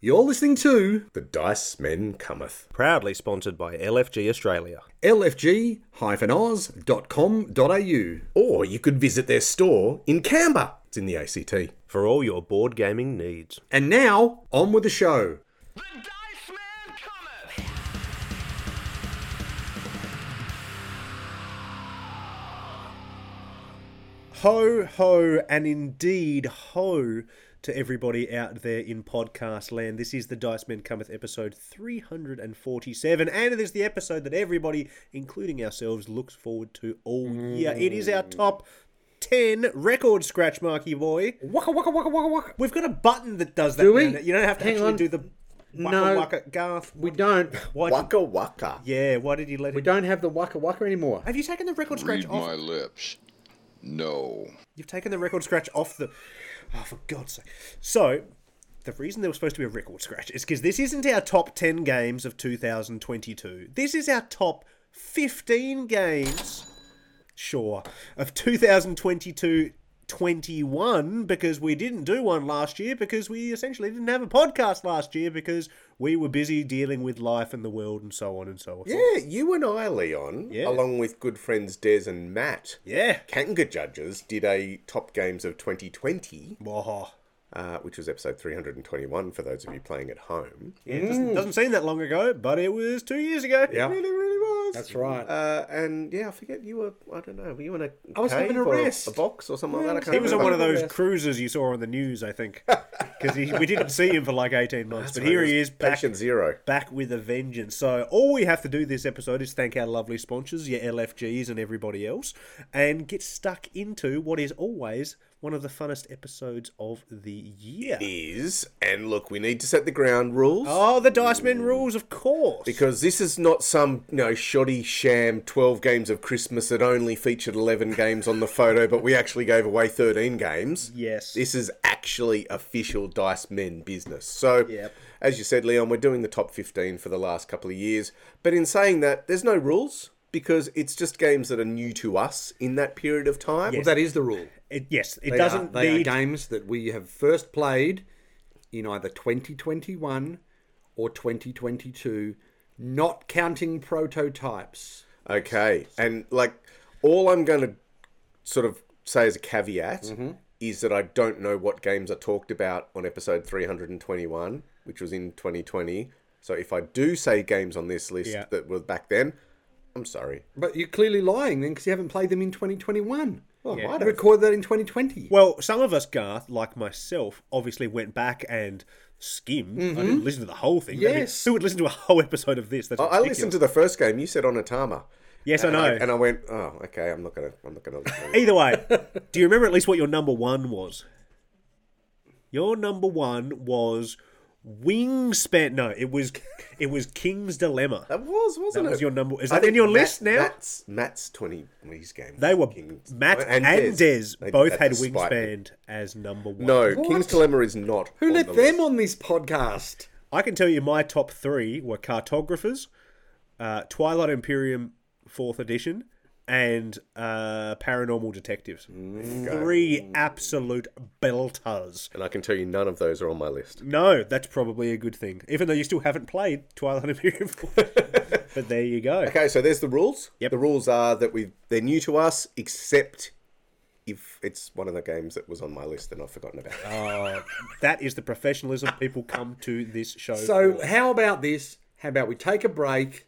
You're listening to The Dice Men Cometh. Proudly sponsored by LFG Australia. lfg-oz.com.au. Or you could visit their store in Canberra. It's in the ACT. For all your board gaming needs. And now, on with the show. The Dice Man cometh! Ho, ho, and indeed ho to everybody out there in podcast land. This is the Dice Men Cometh episode 347, and it is the episode that everybody, including ourselves, looks forward to all year. It is our top 10 record scratch, Marky boy. Waka waka waka waka waka. We've got a button that does that. Do we? now. You don't have to Hang actually on. do the waka No. waka Garth. We don't. Why did- Waka Waka. yeah, why did you let it. We it? don't have the waka waka anymore. Have you taken the record scratch Read off? my lips. No. You've taken the record scratch off the. Oh, for God's sake. So, the reason there was supposed to be a record scratch is because this isn't our top 10 games of 2022. This is our top 15 games, sure, of 2022 21 because we didn't do one last year because we essentially didn't have a podcast last year because we were busy dealing with life and the world and so on and so on. Yeah, you and I, Leon, Yeah. along with good friends Des and Matt, Yeah. Kanga Judges, did a Top Games of 2020, Oh, uh, which was episode 321 for those of you playing at home. yeah, it doesn't, doesn't seem that long ago, but it was two years ago. Yeah. It really, really was. That's right. Uh, and yeah, I forget you were. I don't know. Were you in a I was having a or rest. a box or something like that? I can't He was on one of those Yes. cruises you saw on the news, I think, because we didn't see him for like eighteen months. but here he is, back, Patient Zero. back with a vengeance. So all we have to do this episode is thank our lovely sponsors, your LFGs and everybody else, and get stuck into what is always one of the funnest episodes of the year. Is and look, we need to set the ground rules. Oh, the Dice Men rules, of course. Because this is not some, you know, shoddy sham 12 games of Christmas that only featured 11 games on the photo, but we actually gave away 13 games. Yes. This is actually official Dice Men business. So, Yep. as you said, Leon, we're doing the top 15 for the last couple of years. But in saying that, there's no rules because it's just games that are new to us in that period of time. Well, that is the rule. it, yes, it They doesn't are, they need. are games that we have first played in either 2021 or 2022, not counting prototypes. Okay. And like all I'm going to sort of say as a caveat mm-hmm. is that I don't know what games are talked about on episode 321, which was in 2020. So if I do say games on this list Yeah. that were back then, I'm sorry. But you're clearly lying then because you haven't played them in 2021. Well, I might I have. recorded that in 2020. Well, some of us, Garth, like myself, obviously went back and skimmed. I mm-hmm. didn't listen to the whole thing. That'd be- Yes. who would listen to a whole episode of this? That's I- I ridiculous. listened to the first game. You said Onitama. Yes, I And know. and I went, oh, okay. I'm not gonna. I'm not gonna. listen. Either way, do you remember at least what your number one was? Your number one was Wingspan. No, it was it was King's Dilemma. that was, wasn't was it? Was your number. Is I that in your Matt- list now? Matt's, Matt's 20s game. they were Kings- Matt and, Des, They both did had to spite me. Wingspan as number one. No, What? King's Dilemma is not. Who on let the them list. on this podcast? I can tell you my top three were Cartographers, uh, Twilight Imperium Fourth Edition, and uh, Paranormal Detectives. Three absolute belters. And I can tell you none of those are on my list. No, that's probably a good thing. Even though you still haven't played Twilight Imperium but there you go. Okay, so there's the rules. Yep. The rules are that we they're new to us, except if it's one of the games that was on my list and I've forgotten about. Uh, that is the professionalism people come to this show So, for. how about this? How about we take a break,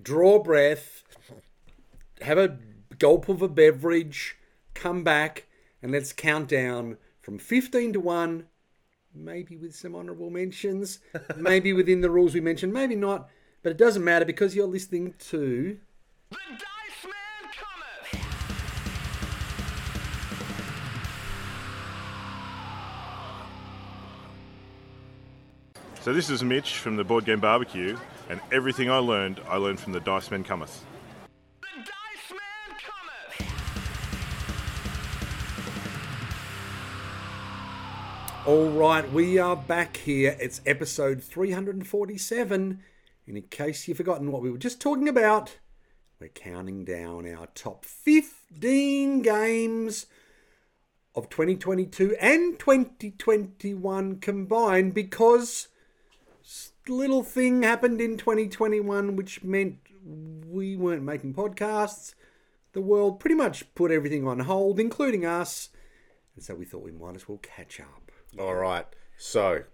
draw breath, have a gulp of a beverage, come back, and let's count down from 15 to 1, maybe with some honourable mentions, maybe within the rules we mentioned, maybe not, but it doesn't matter because you're listening to. The Dice Man cometh! So this is Mitch from the Board Game Barbecue, and everything I learned, I learned from the Dice Men Cometh. All right, we are back here. It's episode 347. And in case you've forgotten what we were just talking about, we're counting down our top 15 games of 2022 and 2021 combined because little thing happened in 2021 which meant we weren't making podcasts. The world pretty much put everything on hold, including us. And so we thought we might as well catch up. All right. So,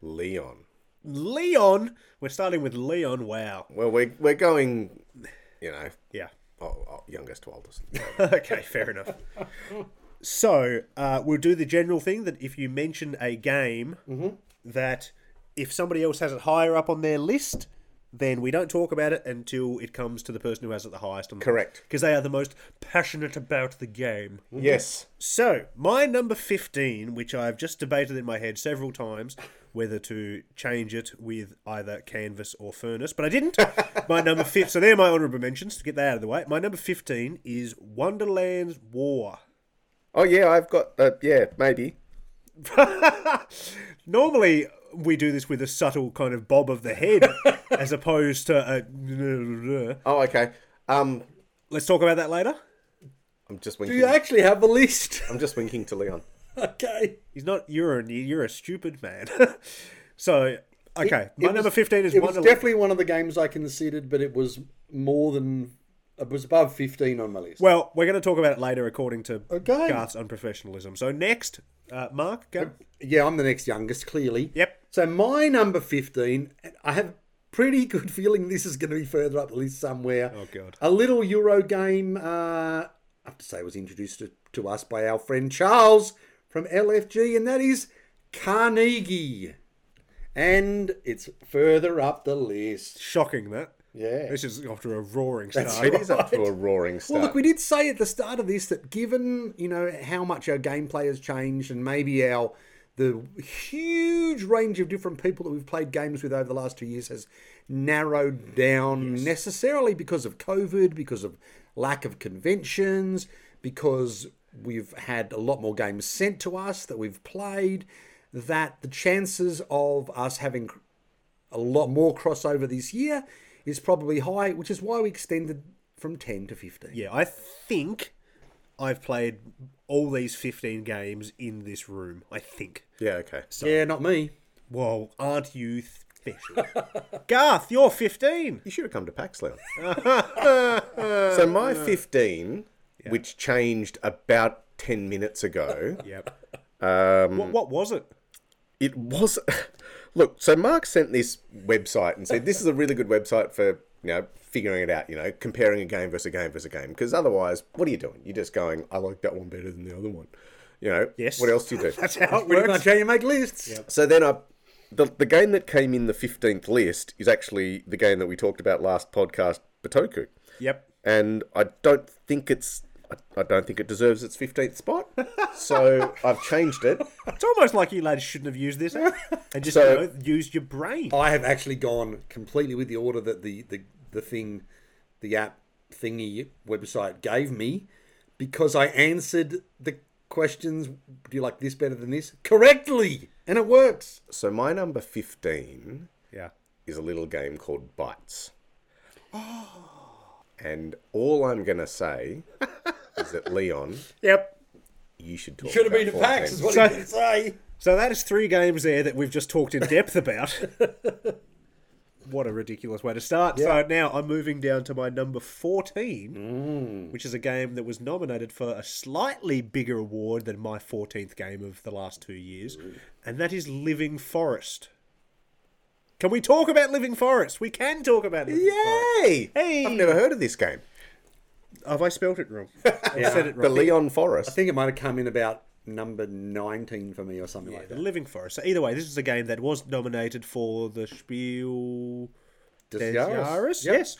Leon. Leon. We're starting with Leon. Wow. Well, we're, we're going, you know, Yeah. oh, oh, youngest to oldest. okay, fair enough. So uh, we'll do the general thing that if you mention a game that if somebody else has it higher up on their list, then we don't talk about it until it comes to the person who has it the highest on the Correct. Because they are the most passionate about the game. yes. So, my number 15, which I've just debated in my head several times whether to change it with either Canvas or Furnace, but I didn't. my number 15, so they're my honourable mentions to get that out of the way. My number 15 is Wonderland's War. Oh, yeah, I've got, uh, yeah, maybe. Normally, we do this with a subtle kind of bob of the head as opposed to a. Oh, okay. Um, Let's talk about that later. I'm just Do winking. you actually have the list? I'm just winking to Leon. okay. He's not. You're a, you're a stupid man. so, okay. my It number was- 15 is It was definitely one of the games I considered, but it was more than. It was above 15 on my list. Well, we're going to talk about it later according to Okay. Garth's unprofessionalism. So next, uh, Mark, go. Yeah, I'm the next youngest, clearly. Yep. So my number 15, I have a pretty good feeling this is going to be further up the list somewhere. Oh, God. A little Euro game, uh, I have to say, was introduced to, to us by our friend Charles from LFG, and that is Carnegie. And it's further up the list. Shocking that. Yeah. This is after a roaring start. It is up to a roaring start. Well, look, we did say at the start of this that given you know how much our gameplay has changed and maybe our the huge range of different people that we've played games with over the last two years has narrowed down necessarily because of COVID, because of lack of conventions, because we've had a lot more games sent to us that we've played. That the chances of us having a lot more crossover this year is probably high, which is why we extended from 10 to 15. yeah, I think I've played all these 15 games in this room. I think. yeah, okay. Yeah, not me. Well, aren't you special? Garth, you're 15. You should have come to PAX, Leon. so my 15, which changed about 10 minutes ago, Yep. Um, what, what was it? it was... Look, so Mark sent this website and said, this is a really good website for, you know, figuring it out, you know, comparing a game versus a game versus a game. Because otherwise, what are you doing? You're just going, I like that one better than the other one. You know, Yes. what else do you do? That's how it Pretty works. much how you make lists. So then I, the the game that came in the fifteenth list is actually the game that we talked about last podcast, Bitoku, Yep. and I don't think it's. I, I don't think it deserves its fifteenth spot, so I've changed it. It's almost like you lads shouldn't have used this and just So- you know, used your brain. I have actually gone completely with the order that the, the, the thing, the app thingy website gave me because I answered the questions, do you like this better than this? Correctly. And it works. So my number fifteen Yeah. is a little game called Bites, and all I'm gonna say is that Leon, Yep. you should talk. Should have been about to PAX, is what So- he did say. So that is three games there that we've just talked in depth about. what a ridiculous way to start. So now I'm moving down to my number 14, mm. which is a game that was nominated for a slightly bigger award than my 14th game of the last two years, and that is Living Forest. Can we talk about Living Forest? We can talk about Living Forest. Yay! Hey! I've never heard of this game. Have I spelt it wrong? I said it wrong. The wrong. Leon I think it might have come in about number 19 for me or something like The that. Living Forest. So either way, this is a game that was nominated for the Spiel Des. Jahres, Yep. yes.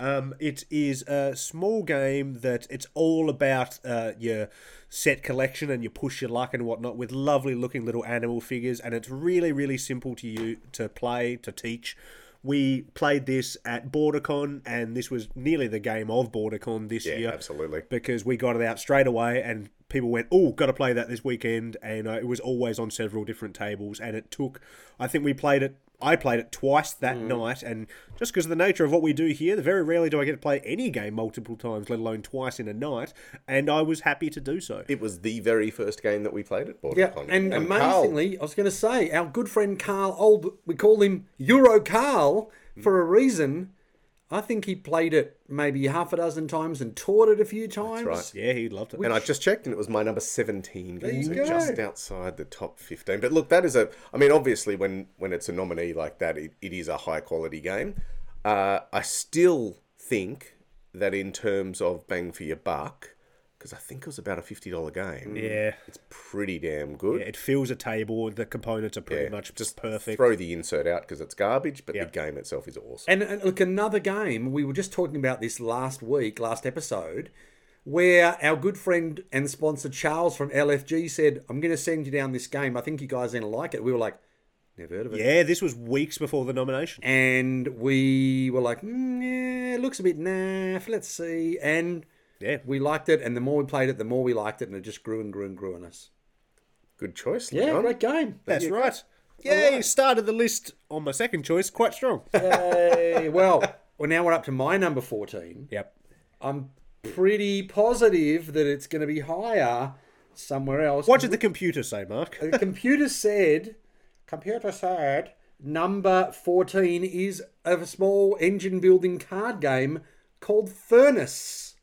Um, it is a small game that it's all about uh, your set collection and you push your luck and whatnot with lovely looking little animal figures, and it's really, really simple to you to play to teach. We played this at BorderCon, and this was nearly the game of BorderCon this Yeah, year absolutely. because we got it out straight away and people went oh got to play that this weekend and uh, it was always on several different tables and it took i think we played it I played it twice that night, and just because of the nature of what we do here, very rarely do I get to play any game multiple times, let alone twice in a night, and I was happy to do so. It was the very first game that we played at Yeah, BorderCon. and Carl- amazingly, I was going to say, our good friend Carl, old, we call him Euro Carl for a reason. I think he played it maybe half a dozen times and taught it a few times. right. Yeah, he loved it. And I just checked, and it was my number seventeen game, so go. just outside the top fifteen. But look, that is a. I mean, obviously, when when it's a nominee like that, it, it is a high quality game. Uh, I still think that in terms of bang for your buck, because I think it was about a fifty dollar game. yeah. it's pretty damn good. Yeah, it fills a table. The components are pretty Yeah, much just just perfect. Throw the insert out because it's garbage, but Yeah. the game itself is awesome. And, and look, another game, we were just talking about this last week, last episode, where our good friend and sponsor Charles from LFG said, I'm going to send you down this game. I think you guys are going to like it. We were like, never heard of it. Yeah, this was weeks before the nomination. And we were like, mm, yeah, it looks a bit naff. Let's see. And Yeah. we liked it. And the more we played it, the more we liked it. And it just grew and grew and grew on us. Good choice, Yeah, Leon. great game. That's right. Yay, started the list on my second choice quite strong. Yay. well, well, now we're up to my number 14. yep. I'm pretty positive that it's going to be higher somewhere else. What did the computer say, Mark? the computer said? Computer said number 14 is a small engine building card game called Furnace.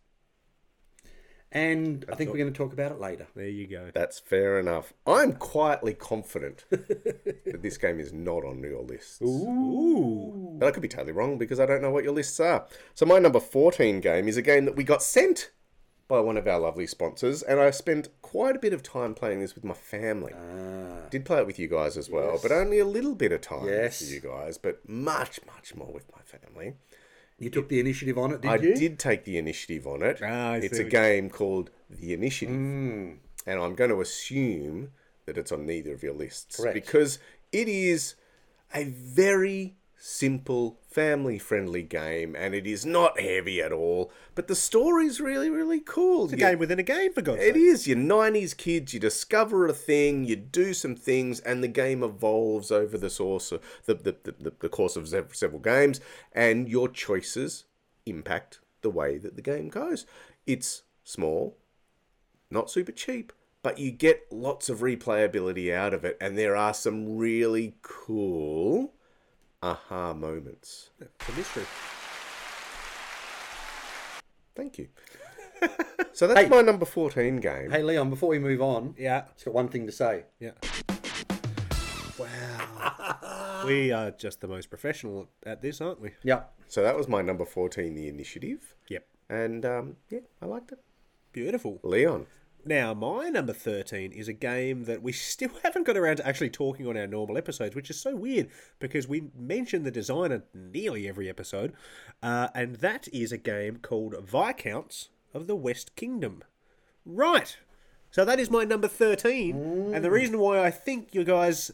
And I think we're going to talk about it later. There you go. That's fair enough. I'm quietly confident that this game is not on your list. Ooh. But I could be totally wrong because I don't know what your lists are. So my number 14 game is a game that we got sent by one of our lovely sponsors, and I spent quite a bit of time playing this with my family. Ah. Did play it with you guys as well, but only a little bit of time Yes. with you guys, but much, much more with my family. You took the initiative on it, did you? I you? did take the initiative on it. Ah, it's a game called The Initiative. Mm. And I'm going to assume that it's on neither of your lists. Correct. Because it is a very simple, family friendly game and it is not heavy at all. But the story's really, really cool. It's a You- game within a game, for God's it sake. is. You're 90s kids, you discover a thing, you do some things, and the game evolves over the, source of, the, the, the, the course of several games, and your choices impact the way that the game goes. It's small, not super cheap, but you get lots of replayability out of it, and there are some really cool aha moments. It's a mystery. Thank you. so that's Hey. my number 14 game. Hey, Leon, before we move on, Yeah. it's got one thing to say. Yeah. Wow. we are just the most professional at this, aren't we? Yeah. So that was my number 14, The Initiative. Yep. And um, yeah, I liked it. Beautiful. Leon. Now, my number 13 is a game that we still haven't got around to actually talking on our normal episodes, which is so weird because we mention the designer nearly every episode. Uh, and that is a game called Viscounts of the West Kingdom. Right. So that is my number 13. And the reason why I think you guys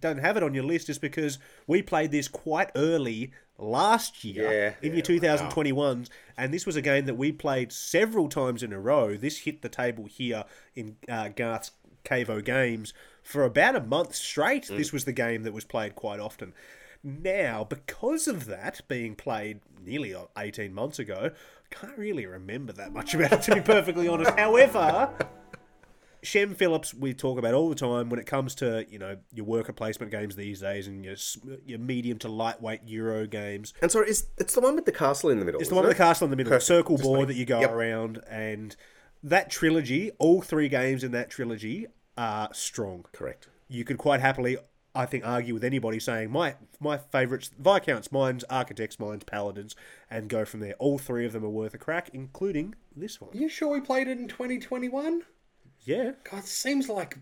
don't have it on your list is because we played this quite early last year Yeah. in your 2021s. And this was a game that we played several times in a row. This hit the table here in uh, Garth's Cavo Games for about a month straight. This was the game that was played quite often. Now, because of that being played nearly 18 months ago, I can't really remember that much about it, to be perfectly honest. However, Shem Phillips, we talk about all the time when it comes to you know your worker placement games these days and your your medium to lightweight Euro games. And sorry, it's, it's the one with the castle in the middle. It's the one with the castle in the middle, the Perfect. circle Just board like- that you go yep. around, and that trilogy, all three games in that trilogy are strong. Correct. You could quite happily, I think, argue with anybody saying my my favourites, Viscounts, mine's Architects, mine's Paladins, and go from there. All three of them are worth a crack, including this one. Are you sure we played it in 2021? Yeah. God, it seems like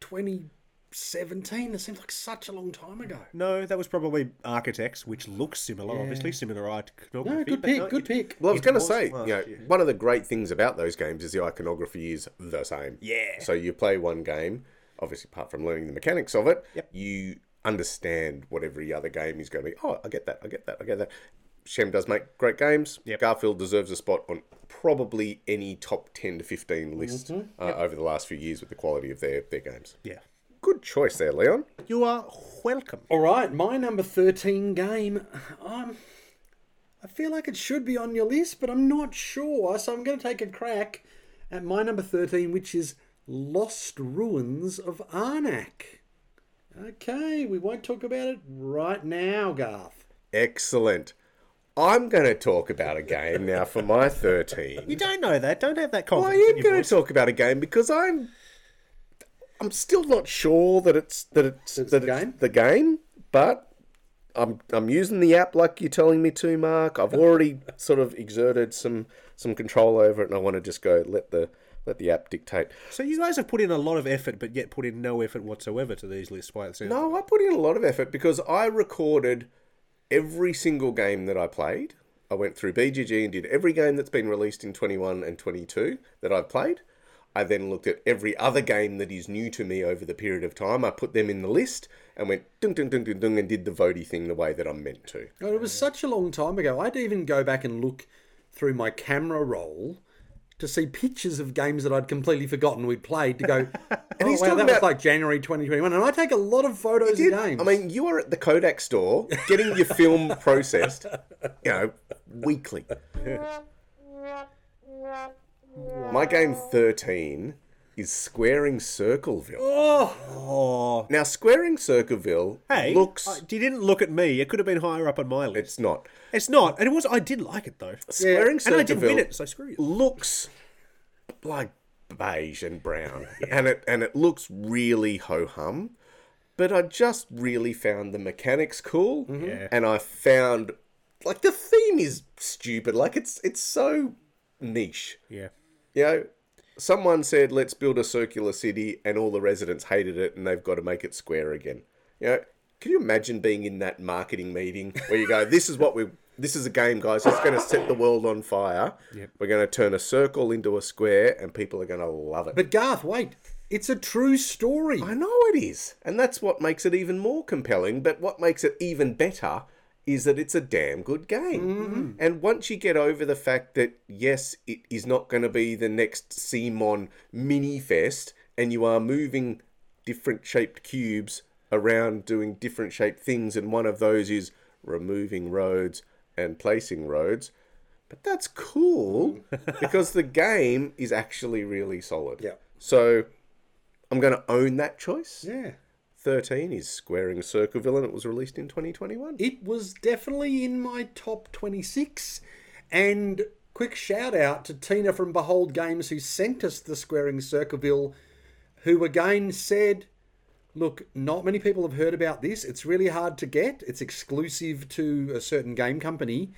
2017. It seems like such a long time ago. No, that was probably Architects, which looks similar, obviously similar iconography. No, good but pick, no, good it- pick. Well, I was It going to was say, last you know, year. one of the great things about those games is the iconography is the same. Yeah. So you play one game, obviously, apart from learning the mechanics of it, Yep. you understand what every other game is going to be. Oh, I get that, I get that, I get that. Shem does make great games. Yep. Garphill deserves a spot on probably any top 10 to 15 list Mm-hmm. uh, over the last few years with the quality of their, their games. Yeah. Good choice there, Leon. You are welcome. All right, my number 13 game. Um, I feel like it should be on your list, but I'm not sure. So I'm going to take a crack at my number 13, which is Lost Ruins of Arnak. Okay, we won't talk about it right now, Garth. Excellent. I'm going to talk about a game now for my 13. You don't know that. Don't have that confidence. Well, I am going voice. to talk about a game because I'm I'm still not sure that it's that it's It's that the it's game? the game, but I'm I'm using the app like you're telling me to, Mark. I've already sort of exerted some some control over it, and I want to just go let the let the app dictate. So you guys have put in a lot of effort, but yet put in no effort whatsoever to these lists. By the sound. No, I put in a lot of effort because I recorded every single game that I played. I went through BGG and did every game that's been released in 21 and 22 that I've played. I then looked at every other game that is new to me over the period of time. I put them in the list and went dung dung dung dung dung and did the votey thing the way that I'm meant to. God, it was such a long time ago. I'd even go back and look through my camera roll to see pictures of games that I'd completely forgotten we'd played to go, oh, he's wow, talking that was like January 2021. And I take a lot of photos of games. I mean, you are at the Kodak store getting your film processed, you know, weekly. My game 13 is Squaring Circleville. Oh, Now, Squaring Circleville hey, looks. I- you didn't look at me. It could have been higher up on my list. It's not. It's not, and it was. I did like it though, Squaring and I did Circleville win it. So screw you. looks like beige and brown, and it and it looks really ho hum. But I just really found the mechanics cool, mm-hmm. Yeah. and I found like the theme is stupid. Like it's it's so niche. Yeah. You know, someone said, let's build a circular city, and all the residents hated it, and they've got to make it square again. You know, can you imagine being in that marketing meeting where you go, this is what we, this is a game, guys. It's going to set the world on fire. We're going to turn a circle into a square, and people are going to love it. but Garth, wait, it's a true story. I know it is, and that's what makes it even more compelling. But what makes it even better is that it's a damn good game. Mm-hmm. And once you get over the fact that yes, it is not going to be the next Simon mini fest, and you are moving different shaped cubes around doing different shaped things, and one of those is removing roads and placing roads. But that's cool mm. because the game is actually really solid. Yeah. So I'm going to own that choice. yeah. 13 is Squaring Circleville and it was released in 2021. It was definitely in my top 26. And quick shout out to Tina from Behold Games who sent us the Squaring Circleville, who again said, Look, not many people have heard about this. It's really hard to get. It's exclusive to a certain game company.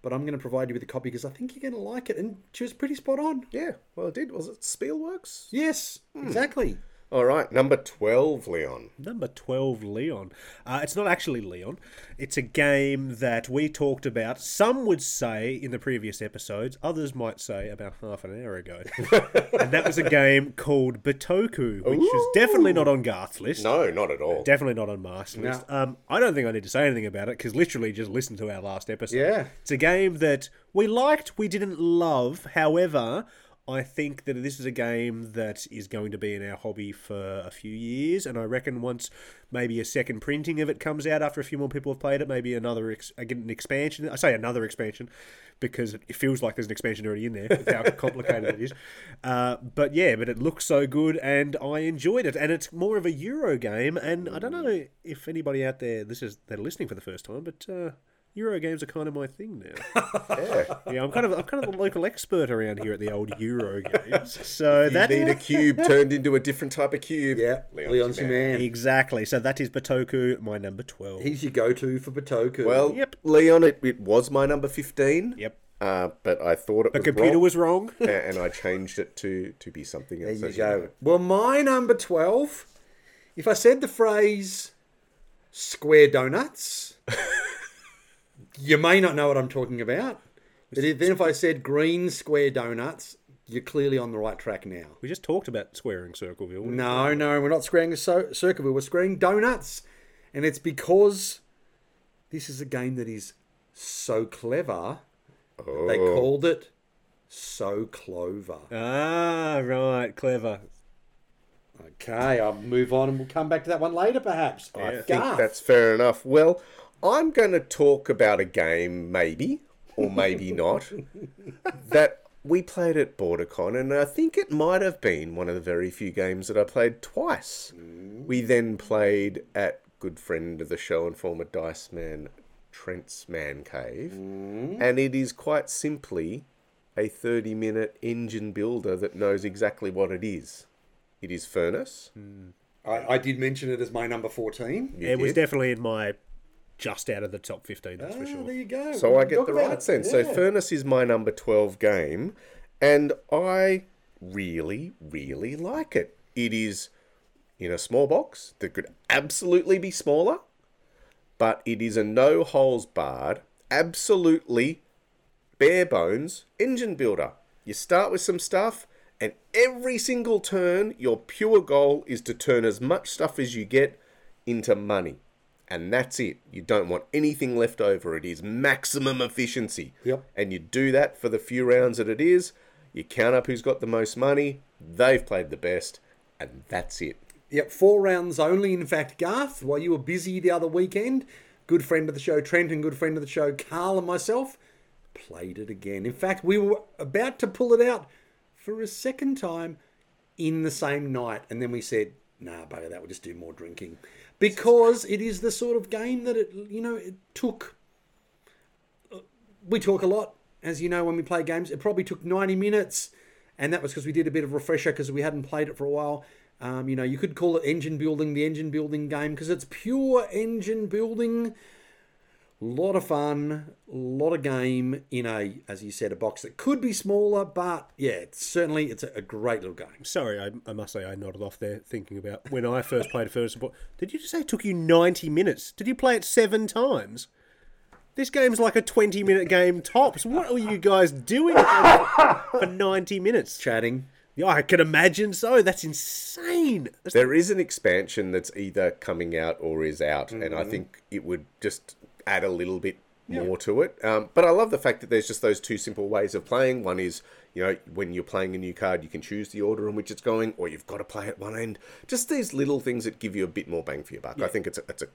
But I'm going to provide you with a copy because I think you're going to like it. And she was pretty spot on. Yeah, well, it did. Was it Spielworks? Yes, hmm. exactly. All right, number 12, Leon. Number 12, Leon. Uh, it's not actually Leon. It's a game that we talked about, some would say in the previous episodes, others might say about half an hour ago. and that was a game called Bitoku, which is definitely not on Garth's list. No, not at all. Definitely not on Mark's list. Um, I don't think I need to say anything about it because literally just listen to our last episode. Yeah. It's a game that we liked, we didn't love. However, I think that this is a game that is going to be in our hobby for a few years, and I reckon once maybe a second printing of it comes out after a few more people have played it, maybe another ex- again, an expansion. I say another expansion because it feels like there's an expansion already in there with how complicated it is. Uh, but yeah, but it looks so good, and I enjoyed it. And it's more of a Euro game, and I don't know if anybody out there this is that are listening for the first time, but. Uh, Euro games are kind of my thing now. Yeah. Yeah, I'm kind of I'm kind of the local expert around here at the old Euro games. So You that need a cube turned into a different type of cube. Yeah, Leon's Leon's your your man. man. exactly. So that is Bitoku, my number twelve. He's your go-to for Bitoku. Well, Yep. Leon, it, it was my number 15. Yep. Uh, but I thought it The was computer wrong, was wrong. a- and I changed it to, to be something else. There as you know. go. Well, my number 12, if I said the phrase square donuts, you may not know what I'm talking about. But then if I said green square donuts, you're clearly on the right track now. We just talked about squaring Circleville. No, no, we're not squaring so- Circleville, we're squaring donuts. And it's because this is a game that is so clever, they Oh. called it So Clover. Ah, right, clever. Okay, I'll move on and we'll come back to that one later, perhaps. I think that's fair enough. Well, I'm going to talk about a game, maybe, or maybe not, that we played at BorderCon, and I think it might have been one of the very few games that I played twice. Mm. We then played at good friend of the show and former Dice Man, Trent's Man Cave, mm. and it is quite simply a 30 minute engine builder that knows exactly what it is. It is Furnace. Mm. I, I did mention it as my number 14. You it was definitely in my just out of the top 15, that's for Ah, sure. there you go. So I get the right it. sense. So Furnace is my number 12 game, and I really, really like it. It is in a small box that could absolutely be smaller, but it is a no holes barred, absolutely bare bones engine builder. You start with some stuff, and every single turn, your pure goal is to turn as much stuff as you get into money. And that's it. You don't want anything left over. It is maximum efficiency. Yep. And you do that for the few rounds that it is. You count up who's got the most money. They've played the best. And that's it. Yep, four rounds only. In fact, Garth, while you were busy the other weekend, good friend of the show, Trent, and good friend of the show, Carl, and myself, played it again. In fact, we were about to pull it out for a second time in the same night. And then we said, nah, bugger that, we'll just do more drinking. Because it is the sort of game that it, you know, it took. We talk a lot, as you know, when we play games. It probably took 90 minutes, and that was because we did a bit of refresher because we hadn't played it for a while. Um, you know, you could call it engine building, the engine building game, because it's pure engine building. Lot of fun, a lot of game in a, as you said, a box that could be smaller, but yeah, it's certainly it's a, a great little game. Sorry, I, I must say I nodded off there thinking about when I first played Furnace Support. Did you just say it took you 90 minutes? Did you play it seven times? This game's like a 20 minute game tops. What are you guys doing for for 90 minutes? Chatting. Yeah, I can imagine so. That's insane. That's There is an expansion that's either coming out or is out, and I mm-hmm. think it would just add a little bit more to it. Um, but I love the fact that there's just those two simple ways of playing. One is, you know, when you're playing a new card, you can choose the order in which it's going, or you've got to play at one end. Just these little things that give you a bit more bang for your buck. I think it's a, it's a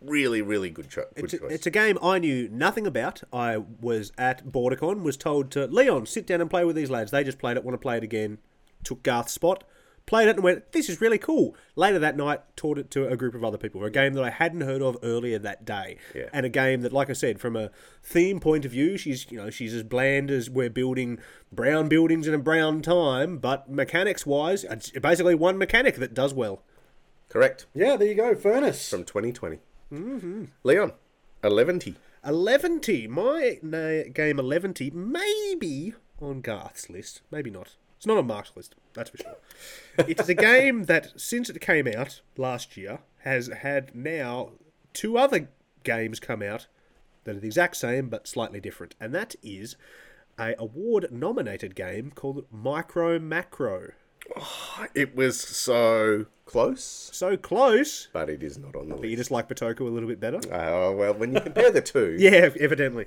really, really good, cho- good It's a, choice. it's a game I knew nothing about. I was at BorderCon, was told to Leon sit down and play with these lads. They just played it, want to play it again. Took Garth's spot, played it, and went, "This is really cool." Later that night, taught it to a group of other people. A game that I hadn't heard of earlier that day, Yeah. and a game that, like I said, from a theme point of view, she's you know she's as bland as we're building brown buildings in a brown time, but mechanics wise, it's basically one mechanic that does well. Correct. Yeah, there you go, Furnace. From 2020. Mm-hmm. Leon, 11 -ty. 11 My na- game 11T, maybe on Garth's list. Maybe not. It's not on Mark's list, that's for sure. it is a game that, since it came out last year, has had now two other games come out that are the exact same but slightly different. And that is a award nominated game called Micro Macro. Oh, it was so close, So close, but it is not on the but you just like Bitoku a little bit better. Uh, oh, well, when you compare the two, Yeah, evidently.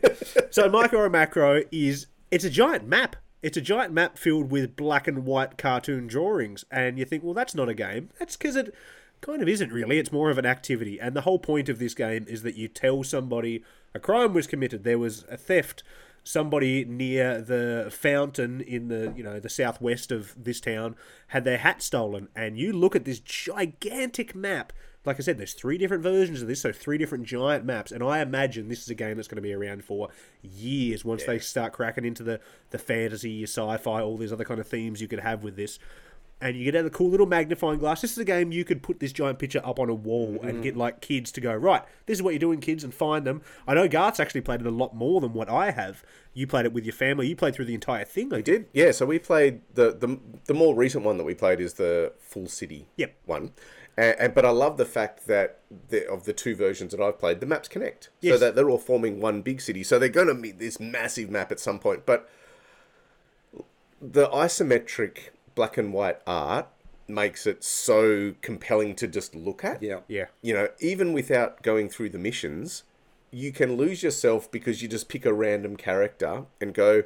so micro and macro is it's a giant map. It's a giant map filled with black and white cartoon drawings, and you think, well, that's not a game. That's because it kind of isn't really. It's more of an activity, and the whole point of this game is that you tell somebody a crime was committed. There was a theft. Somebody near the fountain in the you know the southwest of this town had their hat stolen, and you look at this gigantic map like I said, there's three different versions of this, so three different giant maps, and I imagine this is a game that's going to be around for years once they start cracking into the, the fantasy, sci-fi, all these other kind of themes you could have with this. And you get out the cool little magnifying glass. This is a game you could put this giant picture up on a wall and mm. get like kids to go, right, this is what you're doing, kids, and find them. I know Garth's actually played it a lot more than what I have. You played it with your family. You played through the entire thing. I did yeah. So we played the the the more recent one that we played is the full city Yep. one. And, and but I love the fact that the, of the two versions that I've played, the maps connect, so that they're all forming one big city. So they're going to meet this massive map at some point. But the isometric black and white art makes it so compelling to just look at. Yeah. Yeah. You know, even without going through the missions, you can lose yourself because you just pick a random character and go,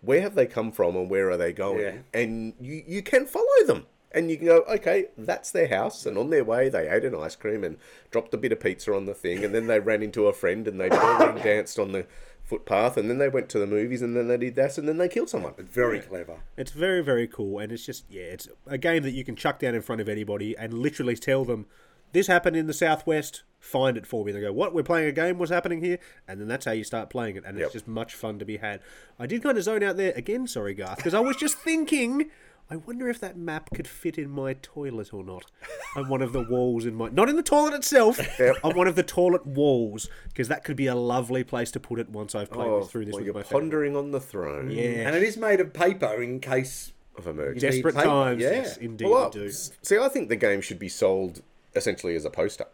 where have they come from and where are they going? Yeah. And you, you can follow them. And you can go, okay, that's their house. And on their way, they ate an ice cream and dropped a bit of pizza on the thing. And then they ran into a friend and they and danced on the footpath. And then they went to the movies and then they did this and then they killed someone. Very clever. It's very, very cool, and it's just yeah, it's a game that you can chuck down in front of anybody and literally tell them this happened in the southwest. Find it for me. And they go, "What? We're playing a game. What's happening here?" And then that's how you start playing it, and Yep. it's just much fun to be had. I did kind of zone out there again. Sorry, Garth, because I was just thinking. I wonder if that map could fit in my toilet or not. On one of the walls in my, not in the toilet itself, on one of the toilet walls, because that could be a lovely place to put it once I've played Oh, through this while with you're my family. pondering on the throne Yeah, And it is made of paper in case. of emergency. desperate paper, times. yeah. Yes, indeed, Well, do. s- see, I think the game should be sold essentially as a poster.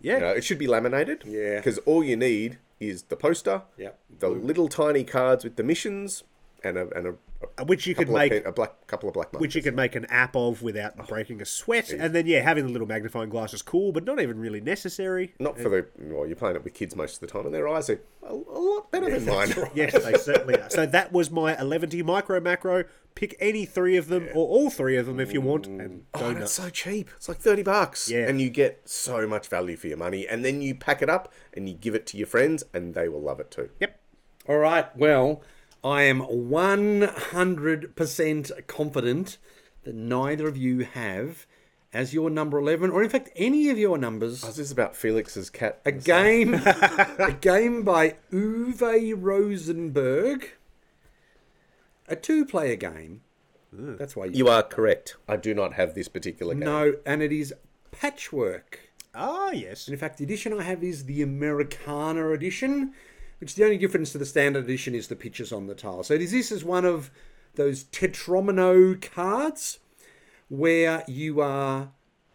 Yeah. You know, it should be laminated. Yeah. Because all you need is the poster, Yep. the little tiny cards with the missions, and a and a, a Which you could of make a black couple of black markers. which you could make an app of without oh. breaking a sweat. And then, yeah, having the little magnifying glass is cool, but not even really necessary. Not for uh, the well, you're playing it with kids most of the time, and their eyes are a, a lot better than mine. Yes, they certainly are. So that was my 11 micro macro. Pick any three of them, or all three of them if you want, and mm. Oh, go and it's so cheap. It's like thirty bucks, Yeah. and you get so much value for your money. And then you pack it up and you give it to your friends, and they will love it too. Yep. All right. Well, I am 100% confident that neither of you have as your number 11, or in fact, any of your numbers, This is about Felix's cat. a game, a game by Uwe Rosenberg, a two-player game. That's why you, You are correct. I do not have this particular game. no, and it is Patchwork. Ah, yes. In fact, the edition I have is the Americana edition, which the only difference to the standard edition is the pictures on the tile. So it is this is one of those Tetromino cards where you are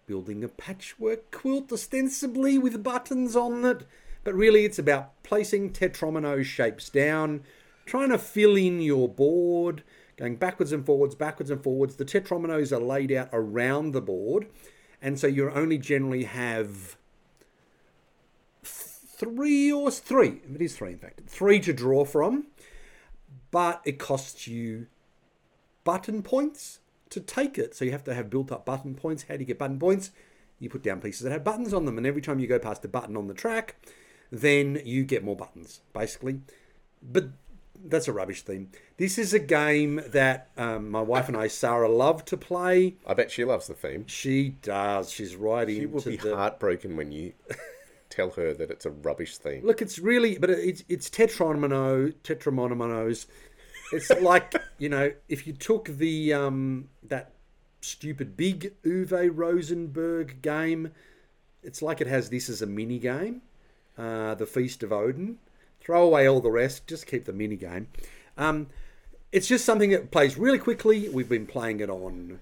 building a patchwork quilt ostensibly with buttons on it, but really it's about placing Tetromino shapes down, trying to fill in your board, going backwards and forwards, backwards and forwards. The Tetrominos are laid out around the board, and so you only generally have three or three. It is three, in fact, three to draw from, but it costs you button points to take it. So you have to have built up button points. How do you get button points? You put down pieces that have buttons on them, and every time you go past a button on the track, then you get more buttons, basically. But that's a rubbish theme. This is a game that um, my wife and I, Sarah, love to play. I bet she loves the theme. She does. She's right She into will be the. heartbroken when you tell her that it's a rubbish theme. Look, it's really, but it's it's tetramono, tetramonomonos. It's like you know, if you took the um that stupid big Uwe Rosenberg game, it's like it has this as a mini game, uh, the Feast of Odin. Throw away all the rest, just keep the mini game. Um, it's just something that plays really quickly. We've been playing it on,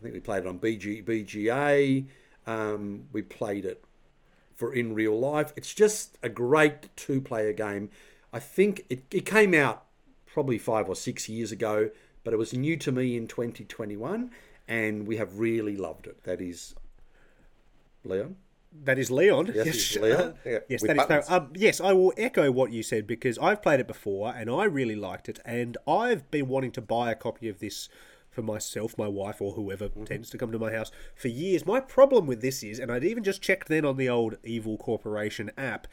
I think we played it on BG, BGA. Um, we played it for in real life. It's just a great two player game. I think it, it came out probably five or six years ago, but it was new to me in 2021, and we have really loved it. That is Leon. That is Leon. Yes, it's Leon. Yeah, Yes, that is buttons. no, um, yes, I will echo what you said because I've played it before and I really liked it, and I've been wanting to buy a copy of this for myself, my wife, or whoever mm-hmm. tends to come to my house for years. My problem with this is, and I'd even just checked then on the old Evil Corporation app.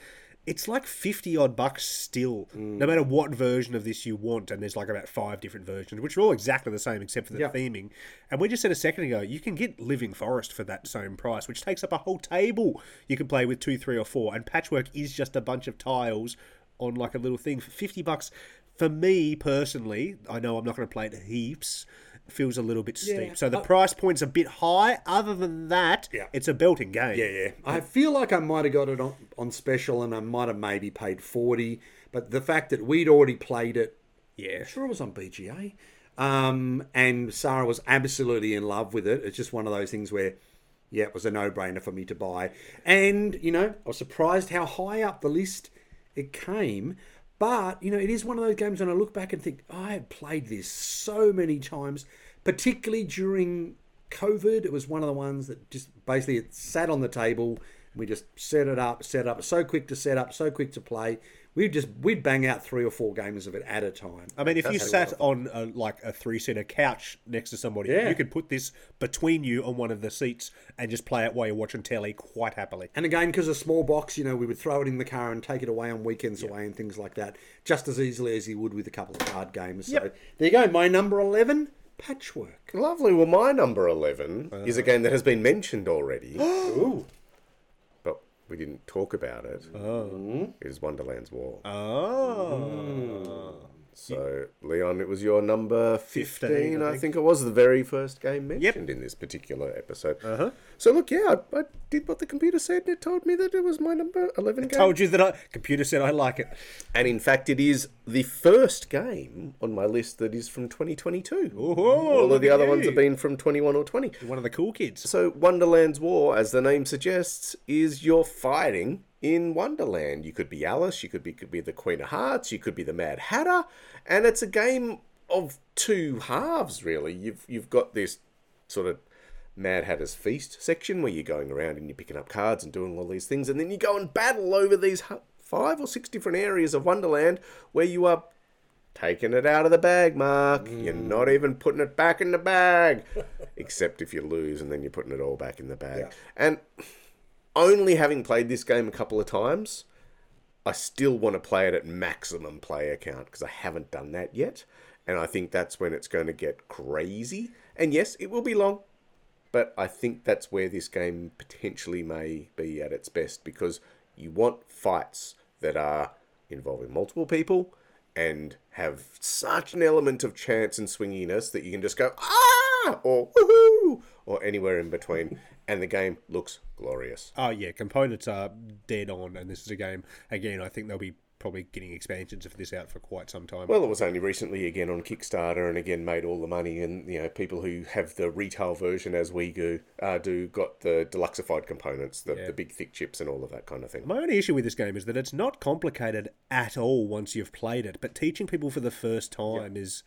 It's like 50 odd bucks still, mm. no matter what version of this you want. And there's like about five different versions, which are all exactly the same except for the Yeah. theming. And we just said a second ago, you can get Living Forest for that same price, which takes up a whole table you can play with two, three, or four. And Patchwork is just a bunch of tiles on like a little thing for 50 bucks. For me personally, I know I'm not going to play it heaps. Feels a little bit steep. Yeah, so the I- price point's a bit high. Other than that, Yeah. it's a belting game. Yeah, yeah. I feel like I might have got it on, on special and I might have maybe paid 40, but the fact that we'd already played it Yeah. sure it was on BGA. Um, and Sarah was absolutely in love with it. It's just one of those things where, yeah, it was a no brainer for me to buy. And, you know, I was surprised how high up the list it came. But, you know, it is one of those games when I look back and think, I have played this so many times, particularly during COVID. It was one of the ones that just basically it sat on the table, We just set it up, set up. So quick to set up, so quick to play. We just we'd bang out three or four games of it at a time. I mean, if you sat on a, like a three-seater couch next to somebody, Yeah. you could put this between you on one of the seats and just play it while you're watching telly quite happily. And again, because a small box, you know, we would throw it in the car and take it away on weekends away and things like that, just as easily as you would with a couple of card games. So there you go. My number eleven, Patchwork. Lovely. Well, my number 11 uh. is a game that has been mentioned already, Ooh. We didn't talk about it. Oh. It is Wonderland's War. Oh. So, Leon, it was your number 15, 15, I I, think. think. it was the very first game mentioned in this particular episode. Uh-huh. So, look, yeah, I, I did what the computer said, and it told me that it was my number 11 game. Told you that I computer said I like it. And in fact, it is the first game on my list that is from 2022. Ooh, All of the other you. ones have been from 21 or 20. One of the cool kids. So, Wonderland's War, as the name suggests, is you're fighting in Wonderland. You could be Alice, you could be could be the Queen of Hearts, you could be the Mad Hatter, and it's a game of two halves. Really, you've you've got this sort of Mad Hatter's Feast section where you're going around and you're picking up cards and doing all these things, and then you go and battle over these hu- five or six different areas of Wonderland where you are taking it out of the bag, Mark. You're mm. not even putting it back in the bag, except if you lose and then you're putting it all back in the bag. And only having played this game a couple of times, I still want to play it at maximum player count because I haven't done that yet. And I think that's when it's going to get crazy. And yes, it will be long, but I think that's where this game potentially may be at its best because you want fights that are involving multiple people and have such an element of chance and swinginess that you can just go ah or woohoo or anywhere in between and the game looks glorious. Oh yeah, components are dead on, and this is a game. Again, I think they'll be probably getting expansions of this out for quite some time. Well, it was only recently again on Kickstarter, and again made all the money. And you know, people who have the retail version, as we do, uh, do got the deluxified components, the, the big thick chips, and all of that kind of thing. My only issue with this game is that it's not complicated at all once you've played it, but teaching people for the first time is.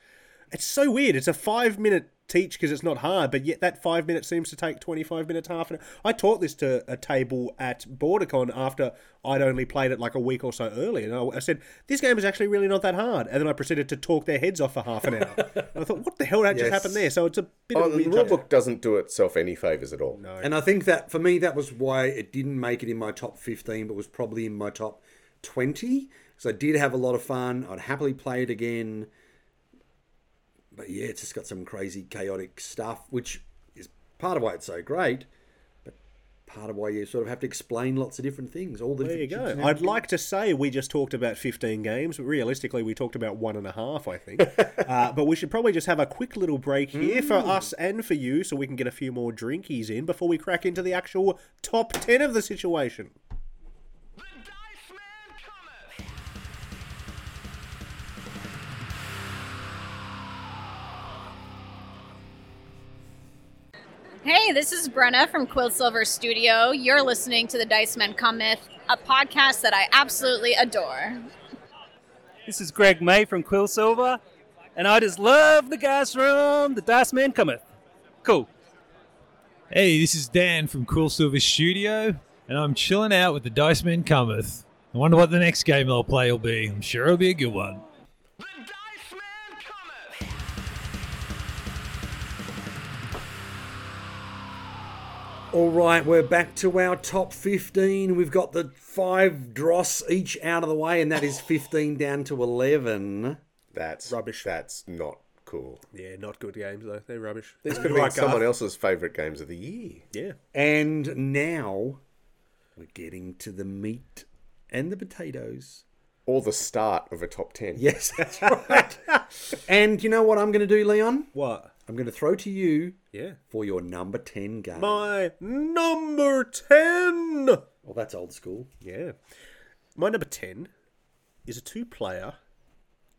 It's so weird. It's a five minute teach because it's not hard, but yet that five minutes seems to take 25 minutes, half an hour. I taught this to a table at BorderCon after I'd only played it like a week or so earlier. And I, I said, This game is actually really not that hard. And then I proceeded to talk their heads off for half an hour. and I thought, What the hell that just happened there? So it's a bit Oh, of a the weird rulebook doesn't do itself any favors at all. And I think that for me, that was why it didn't make it in my top 15, but was probably in my top 20. Because I did have a lot of fun. I'd happily play it again. But yeah, it's just got some crazy, chaotic stuff, which is part of why it's so great. But part of why you sort of have to explain lots of different things. All the There you go. I'd like to say we just talked about 15 games, but realistically, we talked about one and a half, I think. uh, but we should probably just have a quick little break here for us and for you so we can get a few more drinkies in before we crack into the actual top 10 of the situation. Hey, this is Brenna from Quillsilver Studio. You're listening to the Dice Men Cometh, a podcast that I absolutely adore. This is Greg May from Quillsilver, and I just love the guys from The Dice Man Cometh. Cool. Hey, this is Dan from Quillsilver Studio, and I'm chilling out with the Dice Men Cometh. I wonder what the next game they'll play will be. I'm sure it'll be a good one. All right, we're back to our top 15. We've got the five dross each out of the way, and that is 15 down to 11. That's Rubbish. That's not cool. Yeah, not good games, though. They're rubbish. This could be been uh, someone else's favourite games of the year. Yeah. And now we're getting to the meat and the potatoes. Or the start of a top 10. Yes, that's right. and you know what I'm going to do, Leon? What? I'm going to throw to you Yeah. for your number 10 game. My number 10! well, that's old school. Yeah. My number 10 is a two player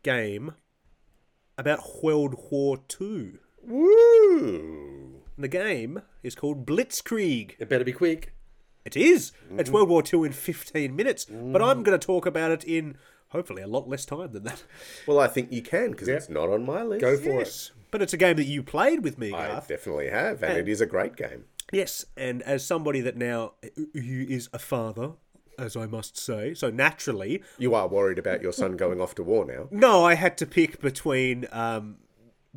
game about World War II. Woo! The game is called Blitzkrieg. It better be quick. It is. It's mm. World War II in 15 minutes, but I'm mm. going to talk about it in hopefully a lot less time than that. Well, I think you can because it's not on my list. Go for Yes. But it's a game that you played with me, I Garth. definitely have, and it is a great game. Yes, and as somebody that now who is a father, as I must say, so naturally, You are worried about your son going off to war now. no, I had to pick between um,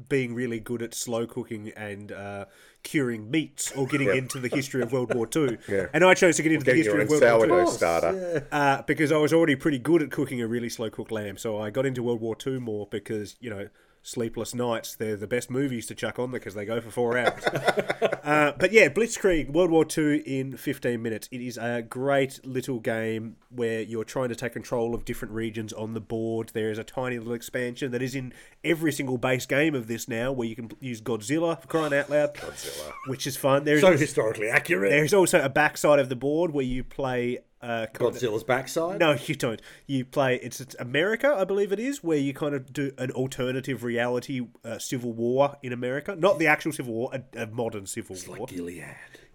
being really good at slow cooking and uh, curing meats, or getting into the history of World War Two. Yeah. And I chose to get into the Getting your history of World War sourdough Two. starter. uh, because I was already pretty good at cooking a really slow cooked lamb. So I got into World War Two more because you know Sleepless Nights they're the best movies to chuck on because they go for four hours. uh, but yeah, Blitzkrieg World War Two in fifteen minutes. It is a great little game where you're trying to take control of different regions on the board. There is a tiny little expansion that is in every single base game of this now, where you can use Godzilla for crying out loud, Godzilla, which is fun. There's So historically accurate. there's also a backside of the board where you play uh, kind of- Godzilla's backside. no, you don't. You play. It's, it's America, I believe it is, where you kind of do an alternative reality uh, civil war in America, not the actual civil war, a, a modern civil war. Like Gilead.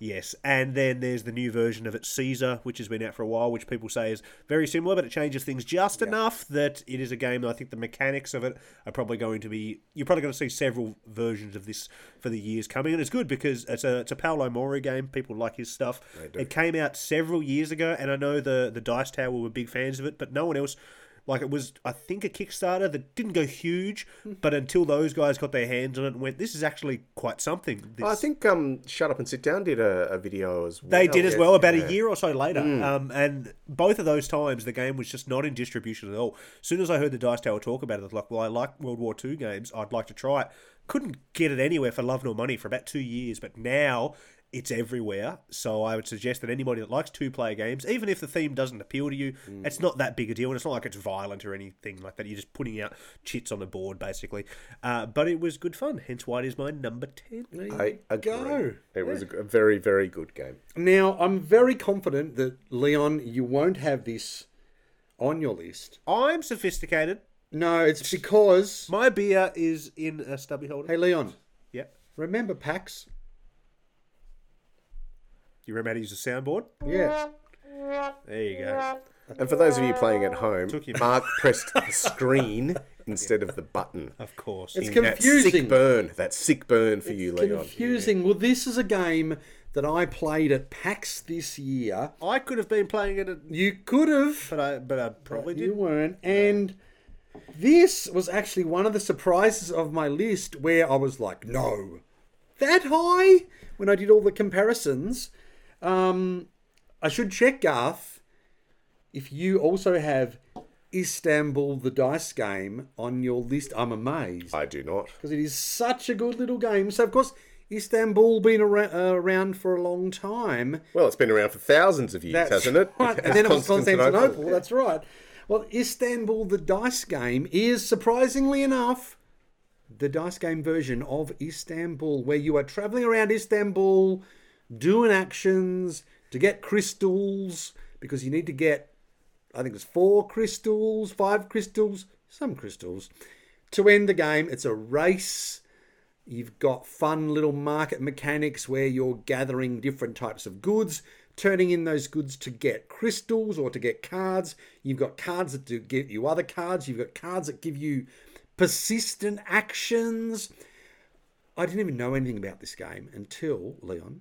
Yes, and then there's the new version of it, Caesar, which has been out for a while, which people say is very similar, but it changes things just enough that it is a game that I think the mechanics of it are probably going to be. You're probably going to see several versions of this for the years coming, and it's good because it's a it's a Paolo Mori game. People like his stuff. It came out several years ago, and I know the the Dice Tower were big fans of it, but no one else. Like it was, I think, a Kickstarter that didn't go huge, but until those guys got their hands on it and went, "This is actually quite something." This, I think um, Shut Up and Sit Down did a, a video as well. they did as well about Yeah. a year or so later. Um, and both of those times, the game was just not in distribution at all. As soon as I heard the Dice Tower talk about it, I was like, well, I like World War II games. I'd like to try it. Couldn't get it anywhere for love nor money for about two years, but now it's everywhere. So I would suggest that anybody that likes two player games, even if the theme doesn't appeal to you, it's not that big a deal. And it's not like it's violent or anything like that. You're just putting out chits on the board, basically. Uh, but it was good fun, hence why it is my number 10. I agree. go. It was a, a very, very good game. Now, I'm very confident that, Leon, you won't have this on your list. I'm sophisticated. No, it's because. My beer is in a stubby holder. Hey, Leon, Yeah. remember PAX? You remember how to use a soundboard? Yes. There you go. And for those of you playing at home, Took you- Mark pressed the screen instead of the button. Of course. It's That confusing. sick burn. That sick burn for you, Leon. Confusing. Well, this is a game that I played at PAX this year. I could have been playing it, at, You could have. but I but I probably didn't. You did. weren't. And this was actually one of the surprises of my list where I was like, no, that high? When I did all the comparisons. Um, I should check, Garth, if you also have Istanbul, the dice game, on your list. I'm amazed. I do not. Because it is such a good little game. So, of course, Istanbul been ara- uh, around for a long time. Well, it's been around for thousands of years, That's hasn't it? Right. And then it was Constantinople. That's right. Well, Istanbul, the dice game, is surprisingly enough the dice game version of Istanbul, where you are traveling around Istanbul, doing actions to get crystals because you need to get, I think it's four crystals, five crystals, some crystals to end the game. It's a race. You've got fun little market mechanics where you're gathering different types of goods, turning in those goods to get crystals or to get cards. You've got cards that do give you other cards. You've got cards that give you persistent actions. I didn't even know anything about this game until Leon,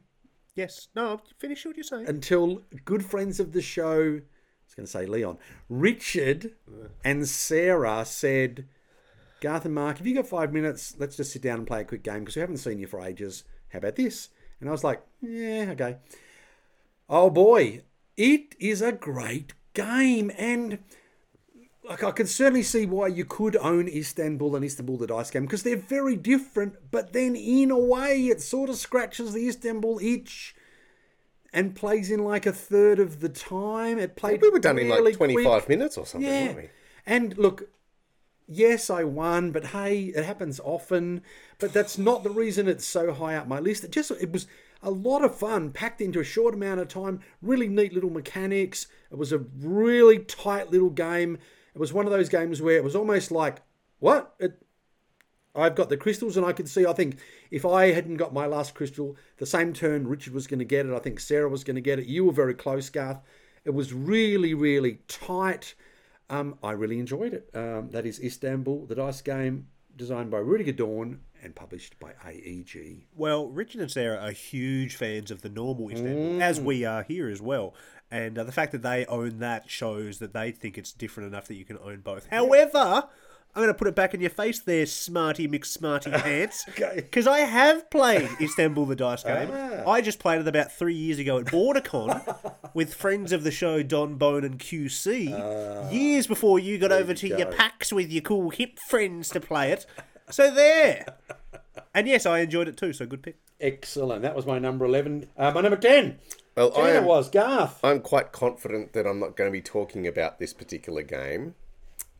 Yes. No. Finish what you're saying. until good friends of the show. I was going to say Leon, Richard, and Sarah said, Garth and Mark, if you got five minutes, let's just sit down and play a quick game because we haven't seen you for ages. How about this? And I was like, yeah, okay. Oh boy, it is a great game. And like I can certainly see why you could own Istanbul and Istanbul the dice game because they're very different, but then in a way it sort of scratches the Istanbul itch and plays in like a third of the time. It played We were done in like 25 minutes or something, Yeah. weren't we? And look, yes, I won, but hey, it happens often. But that's not the reason it's so high up my list. It just it was a lot of fun, packed into a short amount of time. Really neat little mechanics. It was a really tight little game. It was one of those games where it was almost like, what? It, I've got the crystals, and I could see. I think if I hadn't got my last crystal, the same turn Richard was going to get it. I think Sarah was going to get it. You were very close, Garth. It was really, really tight. Um, I really enjoyed it. Um, that is Istanbul, the dice game designed by Rudiger Dorn and published by AEG. Well, Richard and Sarah are huge fans of the normal Istanbul, as we are here as well. And uh, the fact that they own that shows that they think it's different enough that you can own both. However, I'm going to put it back in your face there, smarty McSmarty pants. Okay. Because I have played Istanbul the Dice Game. Ah. I just played it about three years ago at BorderCon with friends of the show, Don Bone and QC, years before you got over to Ah. you your PAX with your cool hip friends to play it. So there. And yes, I enjoyed it too, so good pick. Excellent. That was my number 11. Uh, my number 10. Well, 10 I it am, was Garth. I'm quite confident that I'm not going to be talking about this particular game.